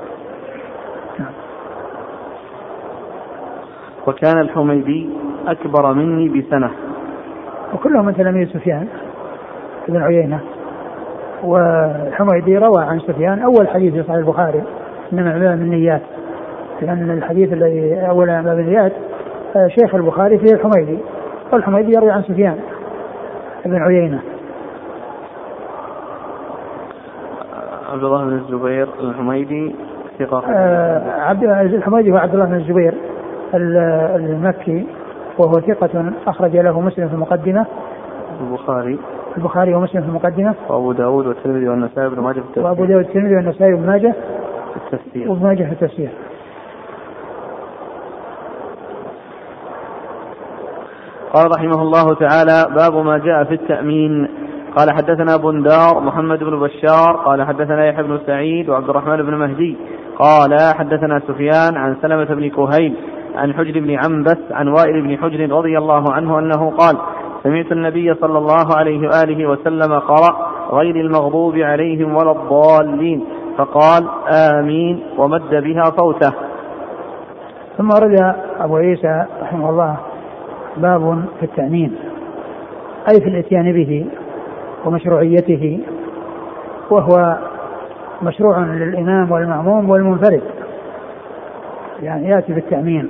وكان الحميدي أكبر مني بسنة. وكلهم من تلاميذ سفيان بن عيينة. والحميدي روى عن سفيان أول حديث في صحيح البخاري إنما الأعمال بالنيات لأن الحديث الذي أول أعمال بالنيات آه، شيخ البخاري فيه الحميدي والحميدي يروي عن سفيان بن عيينة. عبد الله بن الزبير الحميدي ثقة. آه عبد الحميدي هو عبد الله بن الزبير. المكي وهو ثقة أخرج له مسلم في المقدمة. البخاري. البخاري ومسلم في المقدمة. وأبو داود والترمذي والنسائي بن ماجه في التفسير. وأبو داود والترمذي والنسائي بن ماجه في التفسير. وابن ماجه في التفسير. قال رحمه الله تعالى باب ما جاء في التأمين. قال حدثنا بندار محمد بن بشار. قال حدثنا يحيى بن سعيد وعبد الرحمن بن مهدي. قال حدثنا سفيان عن سلمة بن كهيل. عن حجر بن عنبس عن وائل بن حجر رضي الله عنه أنه قال سمعت النبي صلى الله عليه وآله وسلم قرأ غير المغضوب عليهم ولا الضالين. فقال آمين ومد بها صوته. ثم ورد أبو عيسى رحمه الله باب في التأمين أي في الإتيان به ومشروعيته وهو مشروع للإمام والمأموم والمنفرد. يعني يأتي بالتأمين.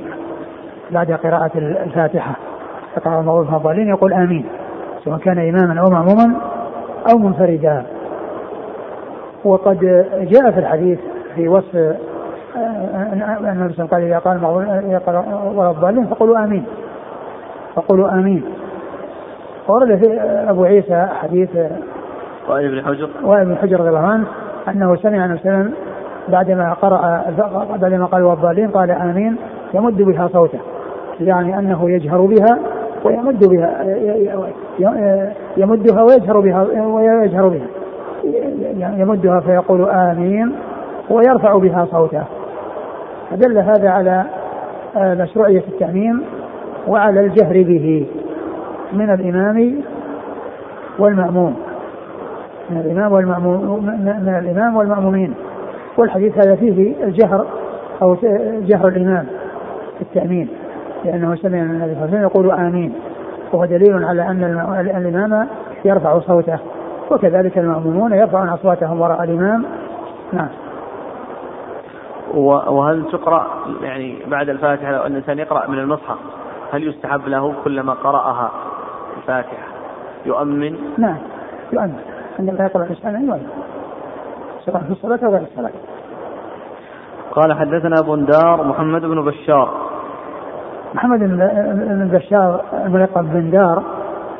بعد قراءة الفاتحة يقرأ المغضوب الضالين يقول آمين سواء كان إماما أو مأموما أو منفردا وقد جاء في الحديث في وصف النبي صلى الله عليه وسلم قال إذا قال ولا الضالين فقولوا آمين فقولوا آمين ورد في أبو عيسى حديث وائل بن حجر وائل بن حجر رضي الله عنه أنه سمع النبي صلى بعدما قرأ بعدما قال والضالين قال آمين يمد بها صوته يعني أنه يجهر بها ويمد بها يمدها ويجهر بها ويجهر بها. يمدها فيقول آمين ويرفع بها صوته. فدل هذا على مشروعية التأمين وعلى الجهر به من الإمام والمأموم. من الإمام والمأموم من الإمام والمأمومين. والحديث هذا فيه الجهر أو جهر الإمام في التأمين. لأنه سمع النبي صلى الله عليه وسلم يقول آمين. وهو دليل على أن الإمام يرفع صوته. وكذلك المأمومون يرفعون أصواتهم وراء الإمام. نعم. وهل تقرأ يعني بعد الفاتحة لو أن الإنسان يقرأ من المصحف هل يستحب له كلما قرأها الفاتحة يؤمن؟ نعم. يؤمن. عندما يقرأ الإنسان يؤمن. سواء في الصلاة أو غير الصلاة. قال حدثنا بندار محمد بن بشار. محمد بن بشار الملقب بن دار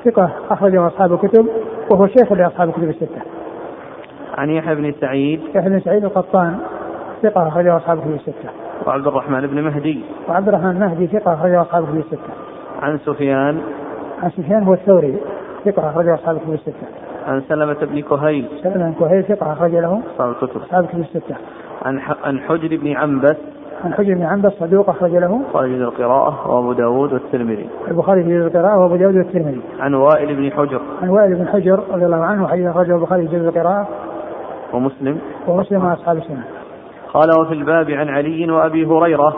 ثقة أخرجه أصحاب الكتب وهو شيخ لأصحاب الكتب الستة. عن يحيى بن سعيد يحيى بن سعيد القطان ثقة أخرجه أصحاب الكتب الستة. وعبد الرحمن بن مهدي وعبد الرحمن المهدي ثقة أخرجه أصحاب الكتب الستة. عن سفيان عن سفيان هو الثوري ثقة أخرجه أصحاب الكتب الستة. عن سلمة بن كهيل سلمة بن كهيل ثقة أخرج له أصحاب الكتب أصحاب الكتب الستة. عن عن حجر بن عنبس عن حجر بن عنبس صدوق أخرج له. البخاري في القراءة وأبو داود والترمذي. البخاري في القراءة وأبو داود والترمذي. عن وائل بن حجر. عن وائل بن حجر رضي الله عنه حديث أخرجه البخاري في القراءة. ومسلم. ومسلم وأصحاب السنة. قال وفي الباب عن علي وأبي هريرة.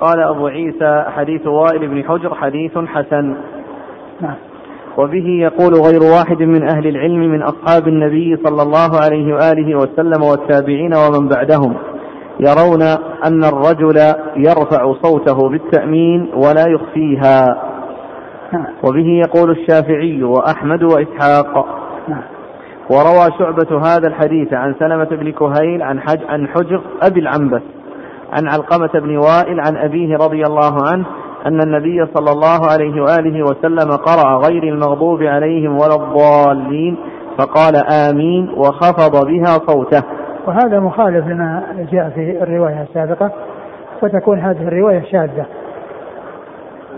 قال أبو عيسى حديث وائل بن حجر حديث حسن. نعم. وبه يقول غير واحد من أهل العلم من أصحاب النبي صلى الله عليه وآله وسلم والتابعين ومن بعدهم. يرون أن الرجل يرفع صوته بالتأمين ولا يخفيها. وبه يقول الشافعي وأحمد وإسحاق. وروى شعبة هذا الحديث عن سلمة بن كهيل عن حج عن حجر أبي العنبس عن علقمة بن وائل عن أبيه رضي الله عنه أن النبي صلى الله عليه وآله وسلم قرأ غير المغضوب عليهم ولا الضالين فقال آمين وخفض بها صوته. وهذا مخالف لما جاء في الرواية السابقة وتكون هذه الرواية شاذة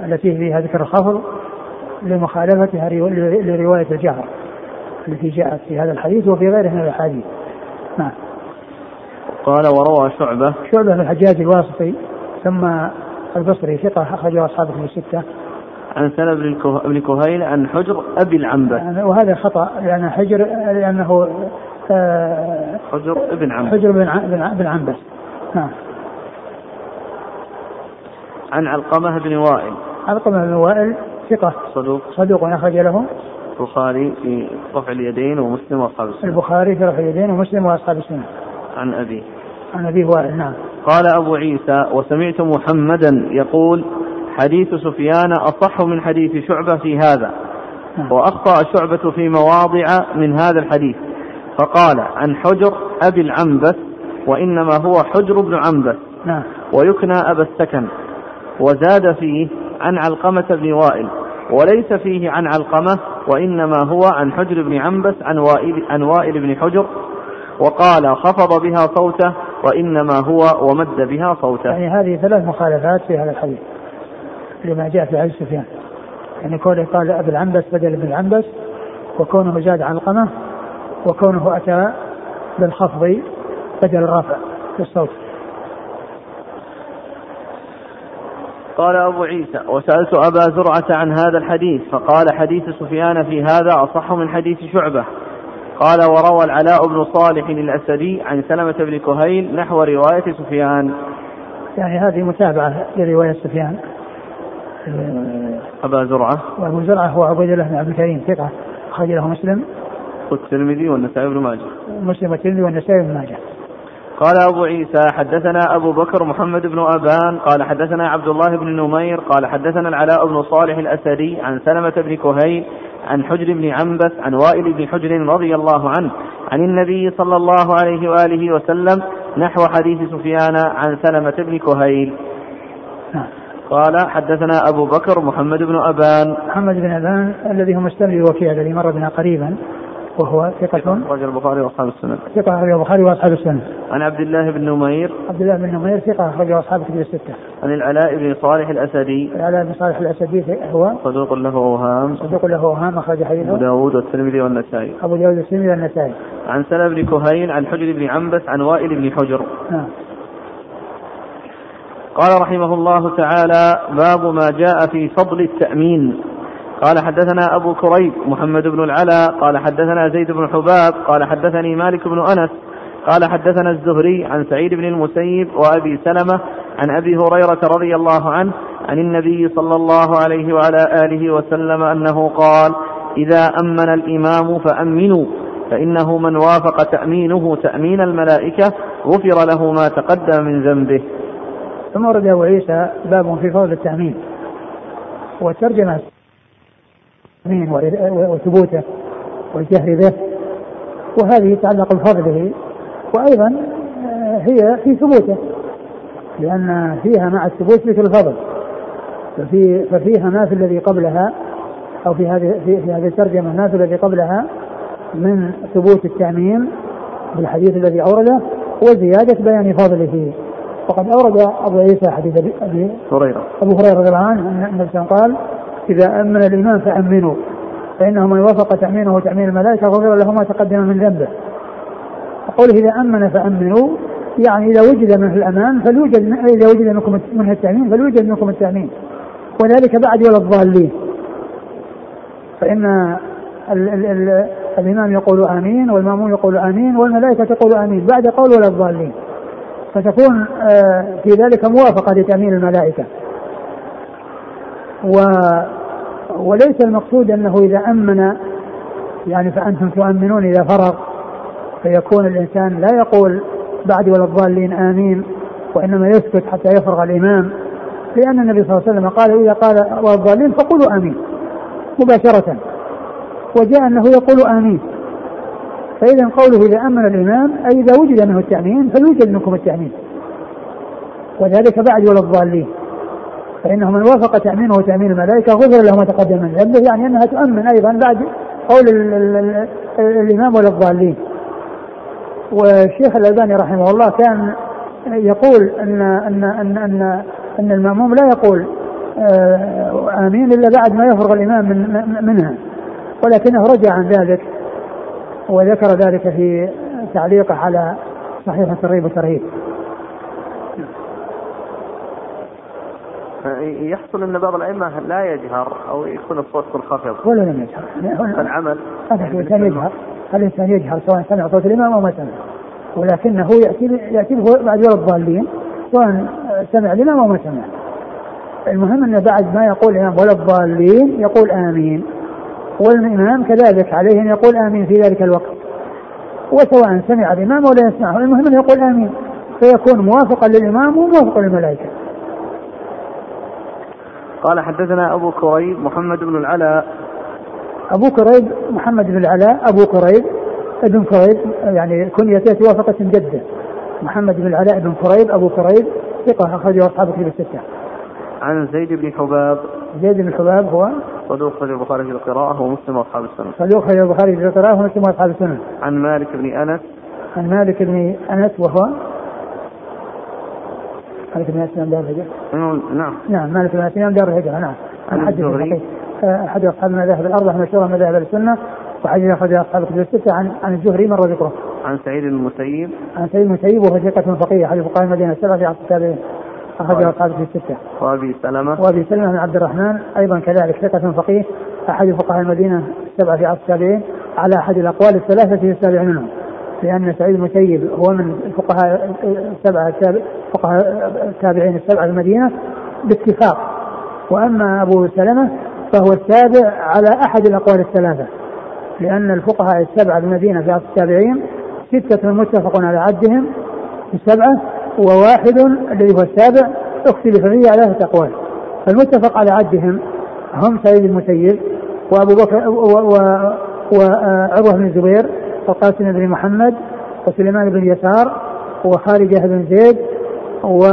التي فيها ذكر الخفض لمخالفتها لرواية الجهر التي جاءت في هذا الحديث وفي غيره من الأحاديث. نعم. قال وروى شعبة. شعبة الحجاج الواسطي ثم البصري ثقة أخرجه أصحابه في الستة. عن سلمة بن كه- بن كهيل عن حجر أبي العنبس يعني وهذا خطأ لأن حجر لأنه حجر ابن عنبس. حجر بن بن ع- بن عنبس. نعم عن علقمة بن وائل. علقمة بن وائل ثقة. صدوق. صدوق أخرج له. البخاري في رفع اليدين ومسلم وأصحاب السنة. البخاري في رفع اليدين ومسلم وأصحاب السنة. عن أبيه عن أبي وائل نعم. قال أبو عيسى وسمعت محمدا يقول حديث سفيان أصح من حديث شعبة في هذا نعم. وأخطأ شعبة في مواضع من هذا الحديث. فقال عن حجر أبي العنبس وإنما هو حجر بن عنبس نعم. ويكنى أبا السكن وزاد فيه عن علقمة بن وائل وليس فيه عن علقمة وإنما هو عن حجر بن عنبس عن وائل, عن وائل بن حجر وقال خفض بها صوته وإنما هو ومد بها صوته. يعني هذه ثلاث مخالفات في هذا الحديث لما جاء في حديث سفيان. يعني كونه قال أبي العنبس بدل ابن العنبس وكونه زاد علقمة وكونه أتى بالخفض بدل الرفع في الصوت. قال أبو عيسى وسألت أبا زرعة عن هذا الحديث فقال حديث سفيان في هذا أصح من حديث شعبة. قال وروى العلاء بن صالح الأسدي عن سلمة بن كهيل نحو رواية سفيان. يعني هذه متابعة لرواية سفيان. أبا زرعة. وأبو زرعة هو عبيد الله بن عبد الكريم ثقة أخرج له مسلم. والترمذي والنسائي بن ماجه. مسلم والترمذي والنسائي بن ماجه. قال أبو عيسى حدثنا أبو بكر محمد بن أبان قال حدثنا عبد الله بن نمير قال حدثنا العلاء بن صالح الأسدي عن سلمة بن كهيل عن حجر بن عنبس عن وائل بن حجر رضي الله عنه عن النبي صلى الله عليه وآله وسلم نحو حديث سفيان عن سلمة بن كهيل. نعم. قال حدثنا أبو بكر محمد بن أبان. محمد بن أبان الذي هو مستمر الوكيع الذي مر بنا قريبا. وهو ثقة. رجل البخاري وأصحاب السنن ثقة أخرج البخاري وأصحاب السنن عن عبد الله بن نمير. عبد الله بن نمير ثقة أخرج أصحاب كتب الستة. عن العلاء بن صالح الأسدي. العلاء بن صالح الأسدي هو صدوق له أوهام صدوق له أوهام أخرج حديثه. أبو داود والترمذي والنسائي. أبو داود والترمذي والنسائي. عن سلم بن كهين عن حجر بن عنبس عن وائل بن حجر. نعم. قال رحمه الله تعالى باب ما جاء في فضل التأمين. قال حدثنا أبو كريب محمد بن العلا قال حدثنا زيد بن حباب قال حدثني مالك بن أنس قال حدثنا الزهري عن سعيد بن المسيب وأبي سلمة عن أبي هريرة رضي الله عنه عن النبي صلى الله عليه وعلى آله وسلم أنه قال إذا أمن الإمام فأمنوا فإنه من وافق تأمينه تأمين الملائكة غفر له ما تقدم من ذنبه. ثم ورد أبو عيسى باب في فضل التأمين وترجمة التأمين وثبوته والجهر به وهذه يتعلق بفضله. وأيضا آه، هي في ثبوته لأن فيها مع الثبوت مثل الفضل. ففي ففيها ما في الذي قبلها أو في هذه في, في هذه الترجمة ما في الذي قبلها من ثبوت التأمين بالحديث الذي أورده وزيادة بيان فضله. وقد أورد أبو عيسى حديث أبي هريرة. أبو هريرة رضي الله عنه أن النبي قال إذا أمن الإمام فأمنوا. فإنه من وافق تأمينه تأمين الملائكة غفر له ما تقدم من ذنبه. قوله إذا أمن فأمنوا يعني إذا وجد منه الأمان فليوجد إذا وجد منكم منه التأمين فليوجد منكم التأمين. وذلك بعد ولا الضالين. فإن ال ال ال الإمام يقول آمين والمأمون يقول آمين والملائكة تقول آمين بعد قول ولا الضالين. فتكون آه، في ذلك موافقة لتأمين الملائكة. و وليس المقصود أنه إذا أمن يعني فأنتم تؤمنون إذا فرغ فيكون الإنسان لا يقول بعد ولا الضالين آمين وإنما يسكت حتى يفرغ الإمام لأن النبي صلى الله عليه وسلم قال إذا قال والضالين فقولوا آمين مباشرة وجاء أنه يقول آمين. فإذا قوله إذا أمن الإمام أي إذا وجد منه التأمين فليوجد منكم التأمين. وذلك بعد ولا الضالين. فإنه من وافق تأمينه تأمين الملائكة غفر له ما تقدم من ذنبه يعني أنها تؤمن أيضا بعد قول الإمام ولا الضالين والشيخ الألباني رحمه الله كان يقول أن أن أن أن, أن المأموم لا يقول آه، آمين إلا بعد ما يفرغ الإمام من منها ولكنه رجع عن ذلك وذكر ذلك في تعليقه على صحيح الترغيب والترهيب. يحصل أن بعض الأئمة لا يجهر أو يكون الصوت منخفض ولا لم يجهر. العمل هذا يعني الإنسان يجهر. الإنسان يجهر سواء سمع صوت الإمام أو ما سمع؟ ولكنه ياتي يأتي بعد ولا الضالين سواء سمع الإمام أو ما سمع. المهم انه بعد ما يقول الإمام ولا الضالين يقول آمين والإمام كذلك عليه أن يقول آمين في ذلك الوقت. وسواء سمع الإمام أو لا يسمعه المهم أن يقول آمين فيكون موافقا للإمام وموافقا للملائكة. قال حدثنا أبو كريب محمد بن العلاء أبو كريب محمد بن العلاء أبو كريب ابن كريب يعني كنيته توافقة جده محمد بن العلاء بن كريب أبو كريب ثقة أخرجه أصحاب كتب الستة. عن زيد بن حباب زيد بن حباب هو صدوق خرج البخاري في القراءة ومسلم وأصحاب السنة. صدوق خرج البخاري في القراءة ومسلم وأصحاب السنة. عن مالك بن أنس عن مالك بن أنس وهو مالك بن أنس إمام دار الهجرة. نعم نعم مالك بن أنس إمام دار الهجرة نعم. عن حديث الزهري. صحيح. آه، أحد أصحاب المذاهب الأربعة مشهورة مذاهب السنة وحديث أخرج أصحاب الكتب الستة عن عن الزهري مر ذكره. عن سعيد بن المسيب عن سيد المسيب وهو ثقة فقيه أحد فقهاء المدينة السبعة في عصر التابعين. أخرجه أصحاب الكتب الستة. وأبي سلمة وأبي سلمة بن عبد الرحمن أيضا كذلك ثقة فقيه أحد فقهاء المدينة السبعة في عصر التابعين على أحد الأقوال الثلاثة في السابع منهم لأن سعيد المسيب هو من الفقهاء التابع فقهاء التابعين السبعة في المدينة باتفاق. وأما أبو سلمة فهو السابع على أحد الأقوال الثلاثة لأن الفقهاء السبعة في المدينة في عصر التابعين ستة متفق على عدهم السبعه وواحد الذي هو السابع اختلف فيه على ثلاثة أقوال. فالمتفق على عدهم هم سعيد المسيب وأبو بكر وعروة بن الزبير وقاسم بن محمد وسليمان بن يسار وخارجه بن زيد و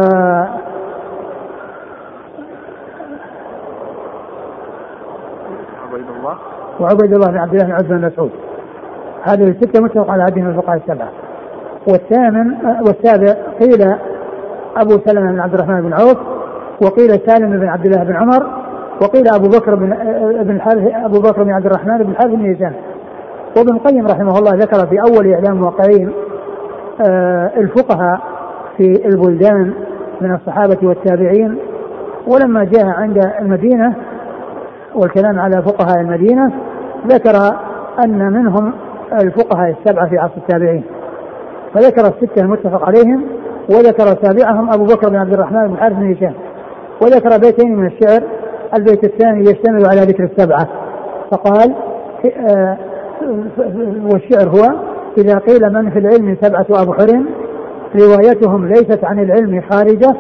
عبيد الله. وعبيد الله بن عبد الله بن عبد بن مسعود. هذه الستة متفق على عدهم الفقهاء السبعة. والثامن والسابع قيل أبو سلمة بن عبد الرحمن بن عوف وقيل سالم بن عبد الله بن عمر وقيل أبو بكر بن بن الحارث أبو بكر بن عبد الرحمن بن الحارث بن هشام وابن القيم رحمه الله ذكر في أول إعلام الموقعين آه، الفقهاء في البلدان من الصحابة والتابعين ولما جاء عند المدينة والكلام على فقهاء المدينة ذكر أن منهم الفقهاء السبعة في عصر التابعين. فذكر الستة المتفق عليهم وذكر سابعهم أبو بكر بن عبد الرحمن بن الحارث بن هشام وذكر بيتين من الشعر البيت الثاني يشتمل على ذكر السبعة. فقال آه، والشعر هو إذا قيل من في العلم سبعة أبحر روايتهم ليست عن العلم خارجة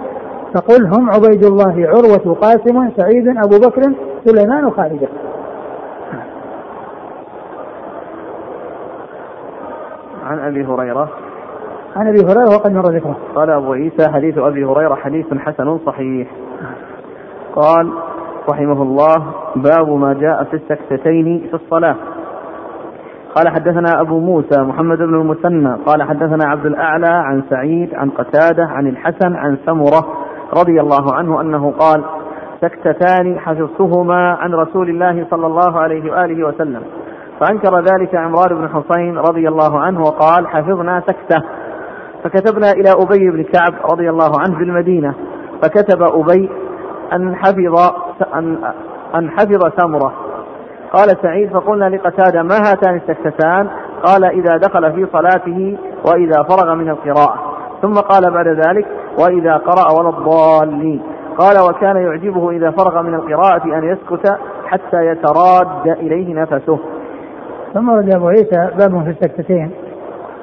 فقل هم عبيد الله عروة قاسم سعيد أبو بكر سليمان خارجة. عن أبي هريرة. عن أبي هريرة وقد مر ذكره. قال أبو عيسى حديث أبي هريرة حديث حسن صحيح. قال رحمه الله باب ما جاء في السكتتين في الصلاة. قال حدثنا أبو موسى محمد بن المثنى قال حدثنا عبد الأعلى عن سعيد عن قتادة عن الحسن عن سمرة رضي الله عنه أنه قال سكتتان حفظتهما عن رسول الله صلى الله عليه وآله وسلم. فأنكر ذلك عمران بن حصين رضي الله عنه وقال حفظنا سكتة. فكتبنا إلى أبي بن كعب رضي الله عنه في المدينة فكتب أبي أن حفظ أن أن حفظ سمرة. قال سعيد فقلنا لقتادة ما هاتان السكتتان قال إذا دخل في صلاته وإذا فرغ من القراءة. ثم قال بعد ذلك وإذا قرأ ولا الضالين. قال وكان يعجبه إذا فرغ من القراءة أن يسكت حتى يتراد إليه نفسه. ثم ورد أبو عيسى باب في السكتتين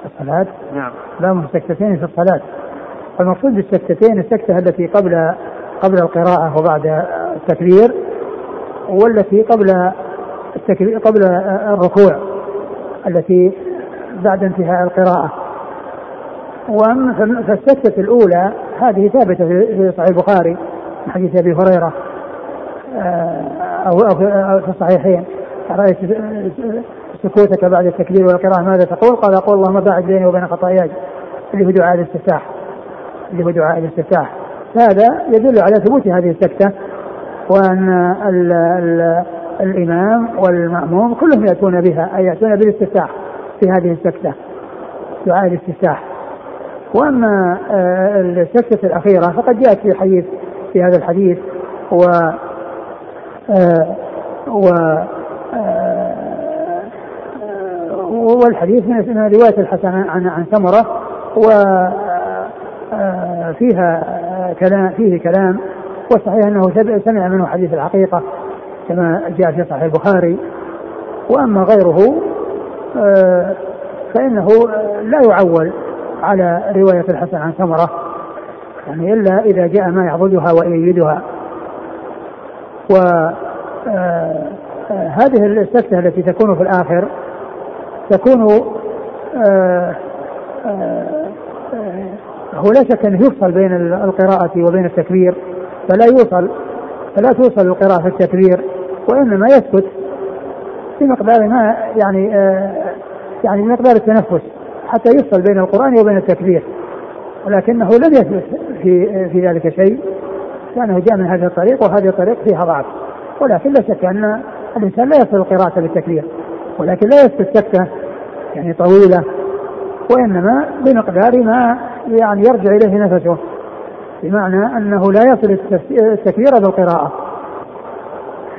في الصلاة. نعم. باب في السكتتين في الصلاة. المقصود بالسكتتين السكتة التي قبل قبل القراءة وبعد التكبير والتي قبل قبل الركوع التي بعد انتهاء القراءة. فالسكتة الأولى هذه ثابتة في صحيح البخاري من حديث أبي هريرة آه، أو في الصحيحين. رأيت سكوتك بعد التكبير والقراءة؟ ماذا تقول؟ قال أقول اللهم باعد بيني وبين خطاياي اللي هو دعاء الاستفتاح. اللي هو دعاء الاستفتاح. هذا يدل على ثبوت هذه السكتة وأن ال ال الإمام والمأموم كلهم يأتون بها أي يأتون بالاستفتاح في هذه السكتة دعاء الاستفتاح. وأما آه، السكتة الأخيرة فقد جاءت في حديث في هذا الحديث و آه، و آه، والحديث من رواية الحسن عن عن سمرة وفيها كلام فيه كلام والصحيح أنه سمع منه حديث الحقيقة. كما جاء في صحيح البخاري. وأما غيره فإنه لا يعول على رواية الحسن عن سمرة يعني إلا إذا جاء ما يعضدها ويؤيدها و هذه السكتة التي تكون في الآخر تكون هو لا شك أنه يفصل بين القراءة وبين التكبير فلا يوصل فلا توصل القراءة في التكبير. وإنما يسكت بمقدار ما يعني آه يعني بمقدار التنفس حتى يفصل بين القرآن وبين التكبير. ولكنه لم يثبت في في ذلك شيء كانه جاء من هذه الطريق وهذه الطريق فيها ضعف. ولكن لا شك أن الإنسان لا يصل القراءة بالتكبير ولكن لا يسكت سكتة يعني طويلة وإنما بمقدار ما يعني يرجع إليه نفسه بمعنى أنه لا يصل التكبير بالقراءة.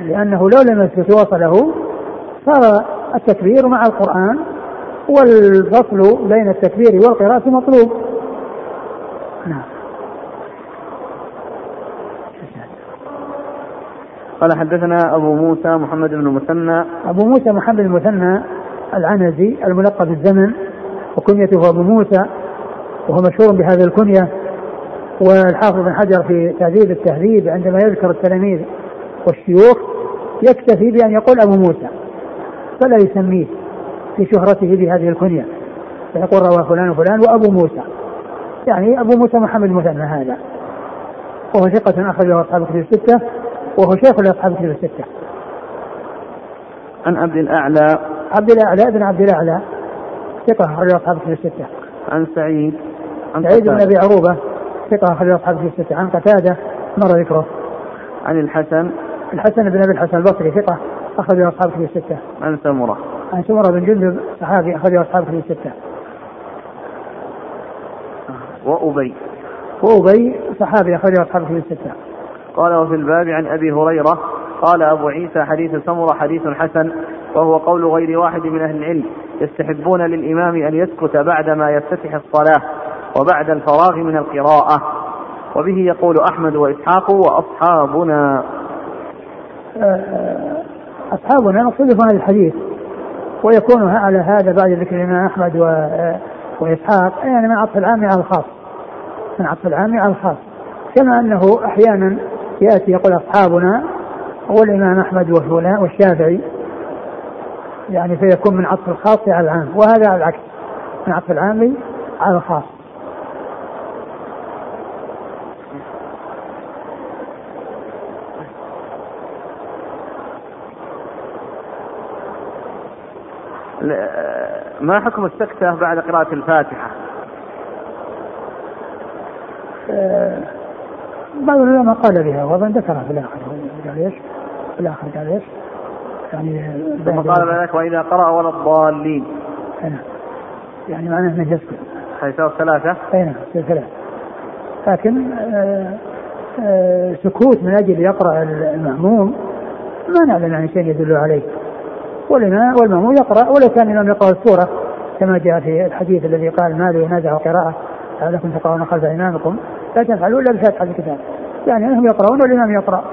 لأنه لو لم يسكت وصله صار التكبير مع القرآن والفصل بين التكبير والقراءة مطلوب. نعم. قال حدثنا أبو موسى محمد بن المثنى. أبو موسى محمد بن المثنى العنزي الملقب بالزمن وكنيته أبو موسى وهو مشهور بهذه الكنية. والحافظ بن حجر في تهذيب التهذيب عندما يذكر التلاميذ والشيوخ يكتفي بأن يقول أبو موسى فلا يسميه في شهرته بهذه الكنية فيقول رواه فلان وفلان وأبو موسى. يعني أبو موسى محمد المثنى هذا. وهو ثقة أخرجه أصحاب كتب الستة وهو شيخ لأصحاب كتب الستة. عن عبد الأعلى. عبد الأعلى بن عبد الأعلى ثقة أخرجه أصحاب كتب الستة. عن سعيد. عن سعيد بن أبي عروبة ثقة أخرجه أصحاب كتب الستة. عن قتادة مر ذكره. عن الحسن. الحسن بن أبي الحسن البصري ثقة أخرجه أصحاب كتب الستة. عن سمرة. عن سمرة بن جندب صحابي أخرجه أصحاب كتب الستة. وأبي. وأبي صحابي أخرجه أصحاب كتب الستة. قال وفي الباب عن أبي هريرة قال أبو عيسى حديث سمرة حديث حسن وهو قول غير واحد من أهل العلم يستحبون للإمام أن يسكت بعدما يفتتح الصلاة وبعد الفراغ من القراءة. وبه يقول أحمد وإسحاق وأصحابنا. آه، أصحابنا مقصود هذا الحديث ويكون على هذا بعد ذكر الإمام أحمد آه، وإسحاق يعني من عطف العام على الخاص. من عطف العام على الخاص. كما أنه أحيانا يأتي يقول أصحابنا والإمام أحمد وفلان والشافعي يعني فيكون من عطف الخاص على العام وهذا على العكس من عطف العام على الخاص. ما حكم السكتة بعد قراءة الفاتحة؟ آه، بعض العلماء قال بها وأظن ذكرها في الآخر قال إيش؟ في الآخر قال إيش؟ يعني ثم قال ذلك وإذا قرأ ولا الضالين يعني معناه أنه يسكت حيث ثلاثة؟ أي نعم ثلاثة لكن آه آه سكوت من أجل يقرأ المأموم ما نعلم عن شيء يدل عليه والإمام والمأموم يقرأ ولو كان الإمام يقرأ السورة كما جاء في الحديث الذي قال ما له ينازع قراءة لعلكم تقرؤون خلف إمامكم لا تفعلوا إلا بفاتحة الكتاب. يعني أنهم يقرؤون والإمام يقرأ.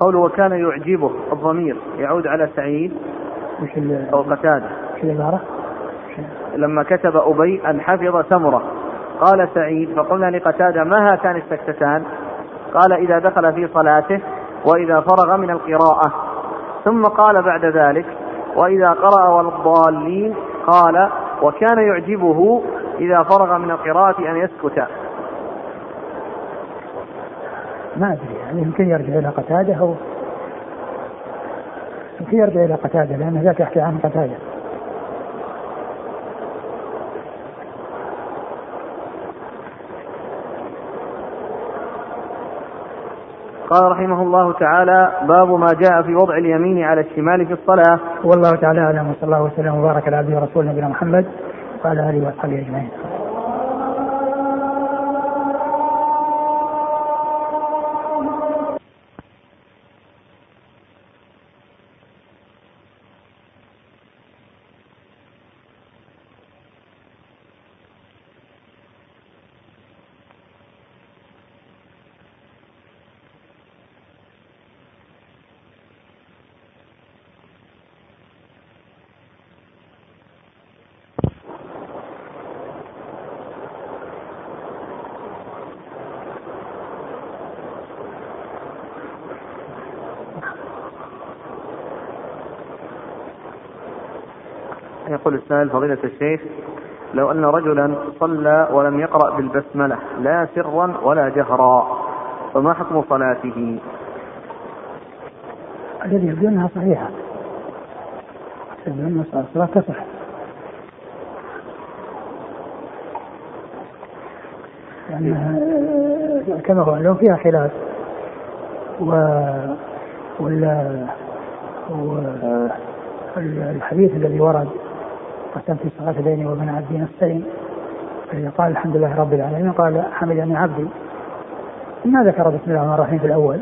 قوله وكان يعجبه الضمير يعود على سعيد وش أو قتادة. وش العبارة؟ لما كتب أبي أن حفظ سمرة قال سعيد فقلنا لقتادة ما هاتان السكتتان؟ قال إذا دخل في صلاته وإذا فرغ من القراءة. ثم قال بعد ذلك وإذا قرأ والضالين قال وكان يعجبه إذا فرغ من القراءة أن يسكت. ما أدري يعني يمكن يرجع إلى قتادة أو يمكن يرجع إلى قتادة لأن ذاك يحكي عن قتادة. قال رحمه الله تعالى باب ما جاء في وضع اليمين على الشمال في الصلاة. والله تعالى أعلم وصلى الله وسلم وبارك على عبده ورسوله نبينا محمد وعلى آله وأصحابه أجمعين. يقول السائل فضيلة الشيخ لو أن رجلا صلى ولم يقرأ بالبسملة لا سرا ولا جهرا فما حكم صلاته؟ الذي يبدو أنها صحيحة. يبدو أن الصلاة تصح. لأنها كما هو لو فيها خلاف. و وال والحديث الذي ورد قسمت الصلاة بيني وبين عبدي فإذا قال الحمد لله رب العالمين. قال حمدني عبدي ما ذكر بسم الله الرحمن الرحيم في الأول.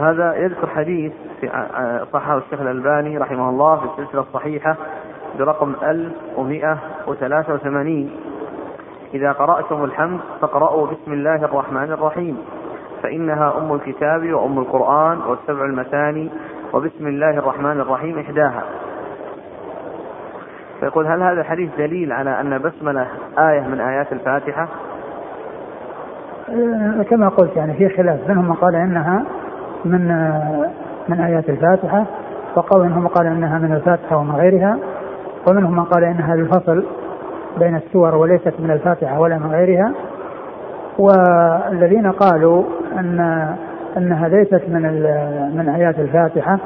هذا يذكر حديث في صححه الشيخ الألباني رحمه الله في السلسلة الصحيحة برقم 1183 إذا قرأتم الحمد فاقرأوا بسم الله الرحمن الرحيم. فإنها أم الكتاب وأم القرآن والسبع المثاني وبسم الله الرحمن الرحيم إحداها فيقول هل هذا الحديث دليل على أن بسملة آية من آيات الفاتحة؟ أه، كما قلت يعني في خلاف منهم من قال إنها من من آيات الفاتحة وقال منهم قال إنها من الفاتحة ومن غيرها ومنهم من قال إنها للفصل بين السور وليست من الفاتحة ولا من غيرها والذين قالوا أن أنها ليست من من آيات الفاتحة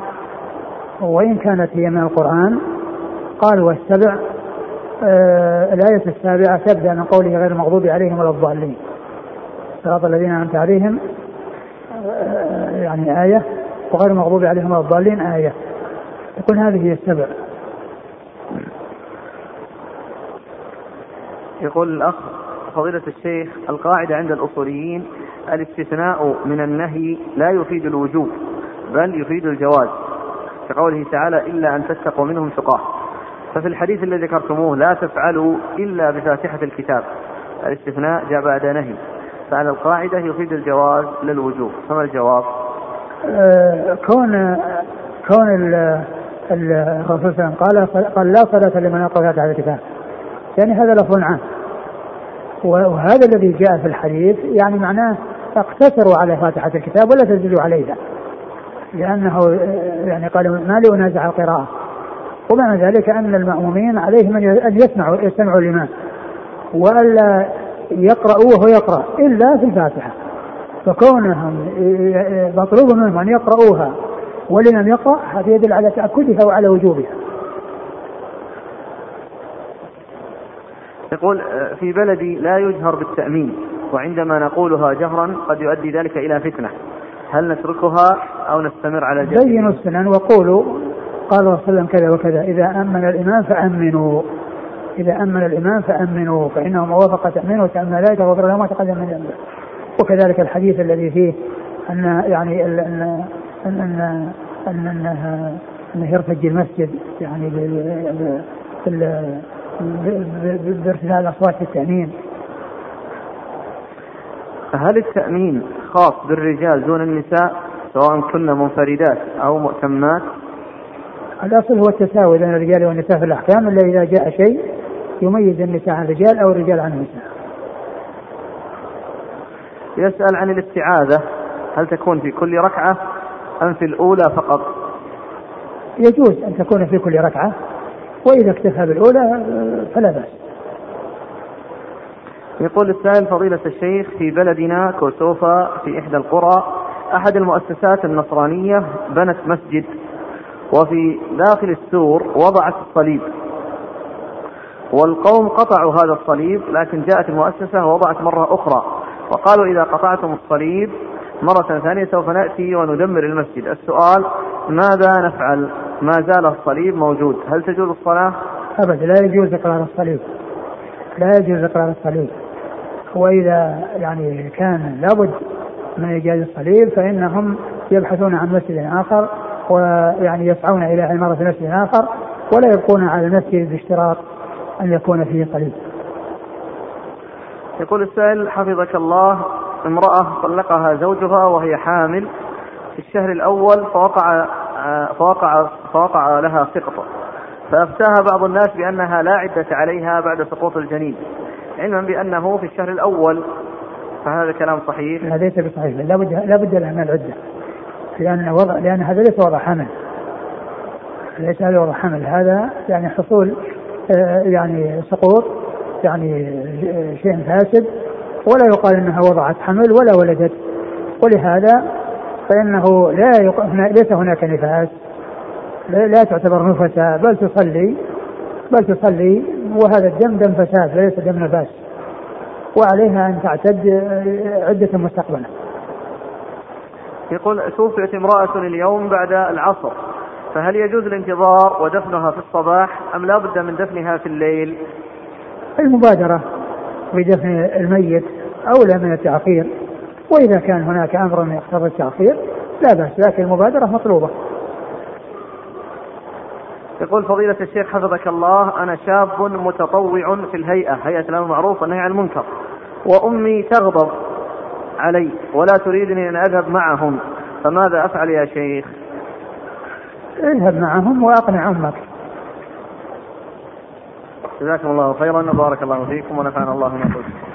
وإن كانت هي من القرآن قال والسبع آه الآية السابعة تبدأ من قوله غير المغضوب عليهم ولا الضالين. صراط الذين أنعمت عليهم آه يعني آية وغير المغضوب عليهم ولا الضالين آية. يقول هذه هي السبع. يقول الأخ فضيلة الشيخ القاعدة عند الأصوليين الاستثناء من النهي لا يفيد الوجوب بل يفيد الجواز كقوله تعالى إلا أن تتقوا منهم تقاه ففي الحديث الذي ذكرتموه لا تفعلوا إلا بفاتحة الكتاب. الاستثناء جاء بعد نهي فعلى القاعدة يفيد الجواز للوجوب. فما الجواب؟ آه كون كون الرسول صلى الله عليه وسلم قال قال لا صلاة لمن يقرأ فاتحة الكتاب. يعني هذا لفظ عام. وهذا الذي جاء في الحديث يعني معناه اقتصروا على فاتحة الكتاب ولا تزيدوا عليها؟ لأنه يعني قال ما لي أنازع القراءة. ومعنى ذلك أن المأمومين عليهم أن يسمعوا يستمعوا الإمام وألا يقرأوا وهو يقرأ إلا في الفاتحة. فكونهم مطلوب منهم أن يقرؤوها ولمن يقرأ هذا يدل على تأكدها وعلى وجوبها. يقول في بلدي لا يجهر بالتأمين. وعندما نقولها جهرا قد يؤدي ذلك إلى فتنة هل نتركها أو نستمر على جهل بينوا السنن وقولوا قال الله صلى الله عليه وسلم كذا وكذا إذا أمن الإمام فأمنوا إذا أمن الإمام فأمنوا فإنه ما وافق تأمينه وتأمن ذلك غفر له ما تقدم من ذنبه وكذلك الحديث الذي فيه أن يعني أن أن أن, أن, أن أنه يرتج المسجد يعني بارتفاع الاصوات في التامين هل التأمين خاص بالرجال دون النساء سواء كن منفردات أو مؤتمات؟ الأصل هو التساوي بين الرجال والنساء في الأحكام إلا إذا جاء شيء يميز النساء عن الرجال أو الرجال عن النساء. يسأل عن الاستعاذة هل تكون في كل ركعة أم في الأولى فقط؟ يجوز أن تكون في كل ركعة وإذا اكتفى بالأولى فلا بأس يقول السائل فضيلة الشيخ في بلدنا كوسوفا في إحدى القرى أحد المؤسسات النصرانية بنت مسجد وفي داخل السور وضعت الصليب. والقوم قطعوا هذا الصليب لكن جاءت المؤسسة ووضعت مرة أخرى وقالوا إذا قطعتم الصليب مرة ثانية سوف نأتي وندمر المسجد. السؤال ماذا نفعل؟ ما زال الصليب موجود. هل تجوز الصلاة؟ أبدا لا يجوز إقرار الصليب. لا يجوز إقرار الصليب. وإذا يعني كان لابد من إيجاد الصليب فإنهم يبحثون عن مسجد آخر ويعني يسعون إلى عمارة مسجد آخر ولا يبقون على المسجد باشتراط أن يكون فيه صليب. يقول السائل حفظك الله امرأة طلقها زوجها وهي حامل. في الشهر الأول فوقع فوقع فوقع لها سقط. فأفتاها بعض الناس بأنها لا عدة عليها بعد سقوط الجنين. علما بأنه في الشهر الأول فهذا كلام صحيح؟ لا ليس بصحيح. لا بد لا بد لها من العدة. لأن وضع لأن هذا ليس وضع حمل. ليس هذا وضع حمل. هذا يعني حصول آه، يعني سقوط يعني شيء فاسد. ولا يقال إنها وضعت حمل ولا ولدت. ولهذا فإنه لا يق... ليس هناك نفاس. لا تعتبر نفسا بل تصلي. بل تصلي وهذا الدم دم فساد ليس دم نفاس. وعليها أن تعتد عدة مستقبلا. يقول توفيت امرأة اليوم بعد العصر فهل يجوز الانتظار ودفنها في الصباح أم لا بد من دفنها في الليل؟ المبادرة بدفن الميت أولى من التأخير وإذا كان هناك أمر يقتضي التأخير لا بأس لكن المبادرة مطلوبة. يقول فضيلة الشيخ حفظك الله أنا شاب متطوع في الهيئة هيئة الأمر المعروف والنهي عن المنكر وأمي تغضب علي ولا تريدني أن أذهب معهم فماذا أفعل يا شيخ؟ اذهب معهم وأقنع أمك. جزاكم الله خيرا وبارك الله فيكم ونفعنا الله ما قلت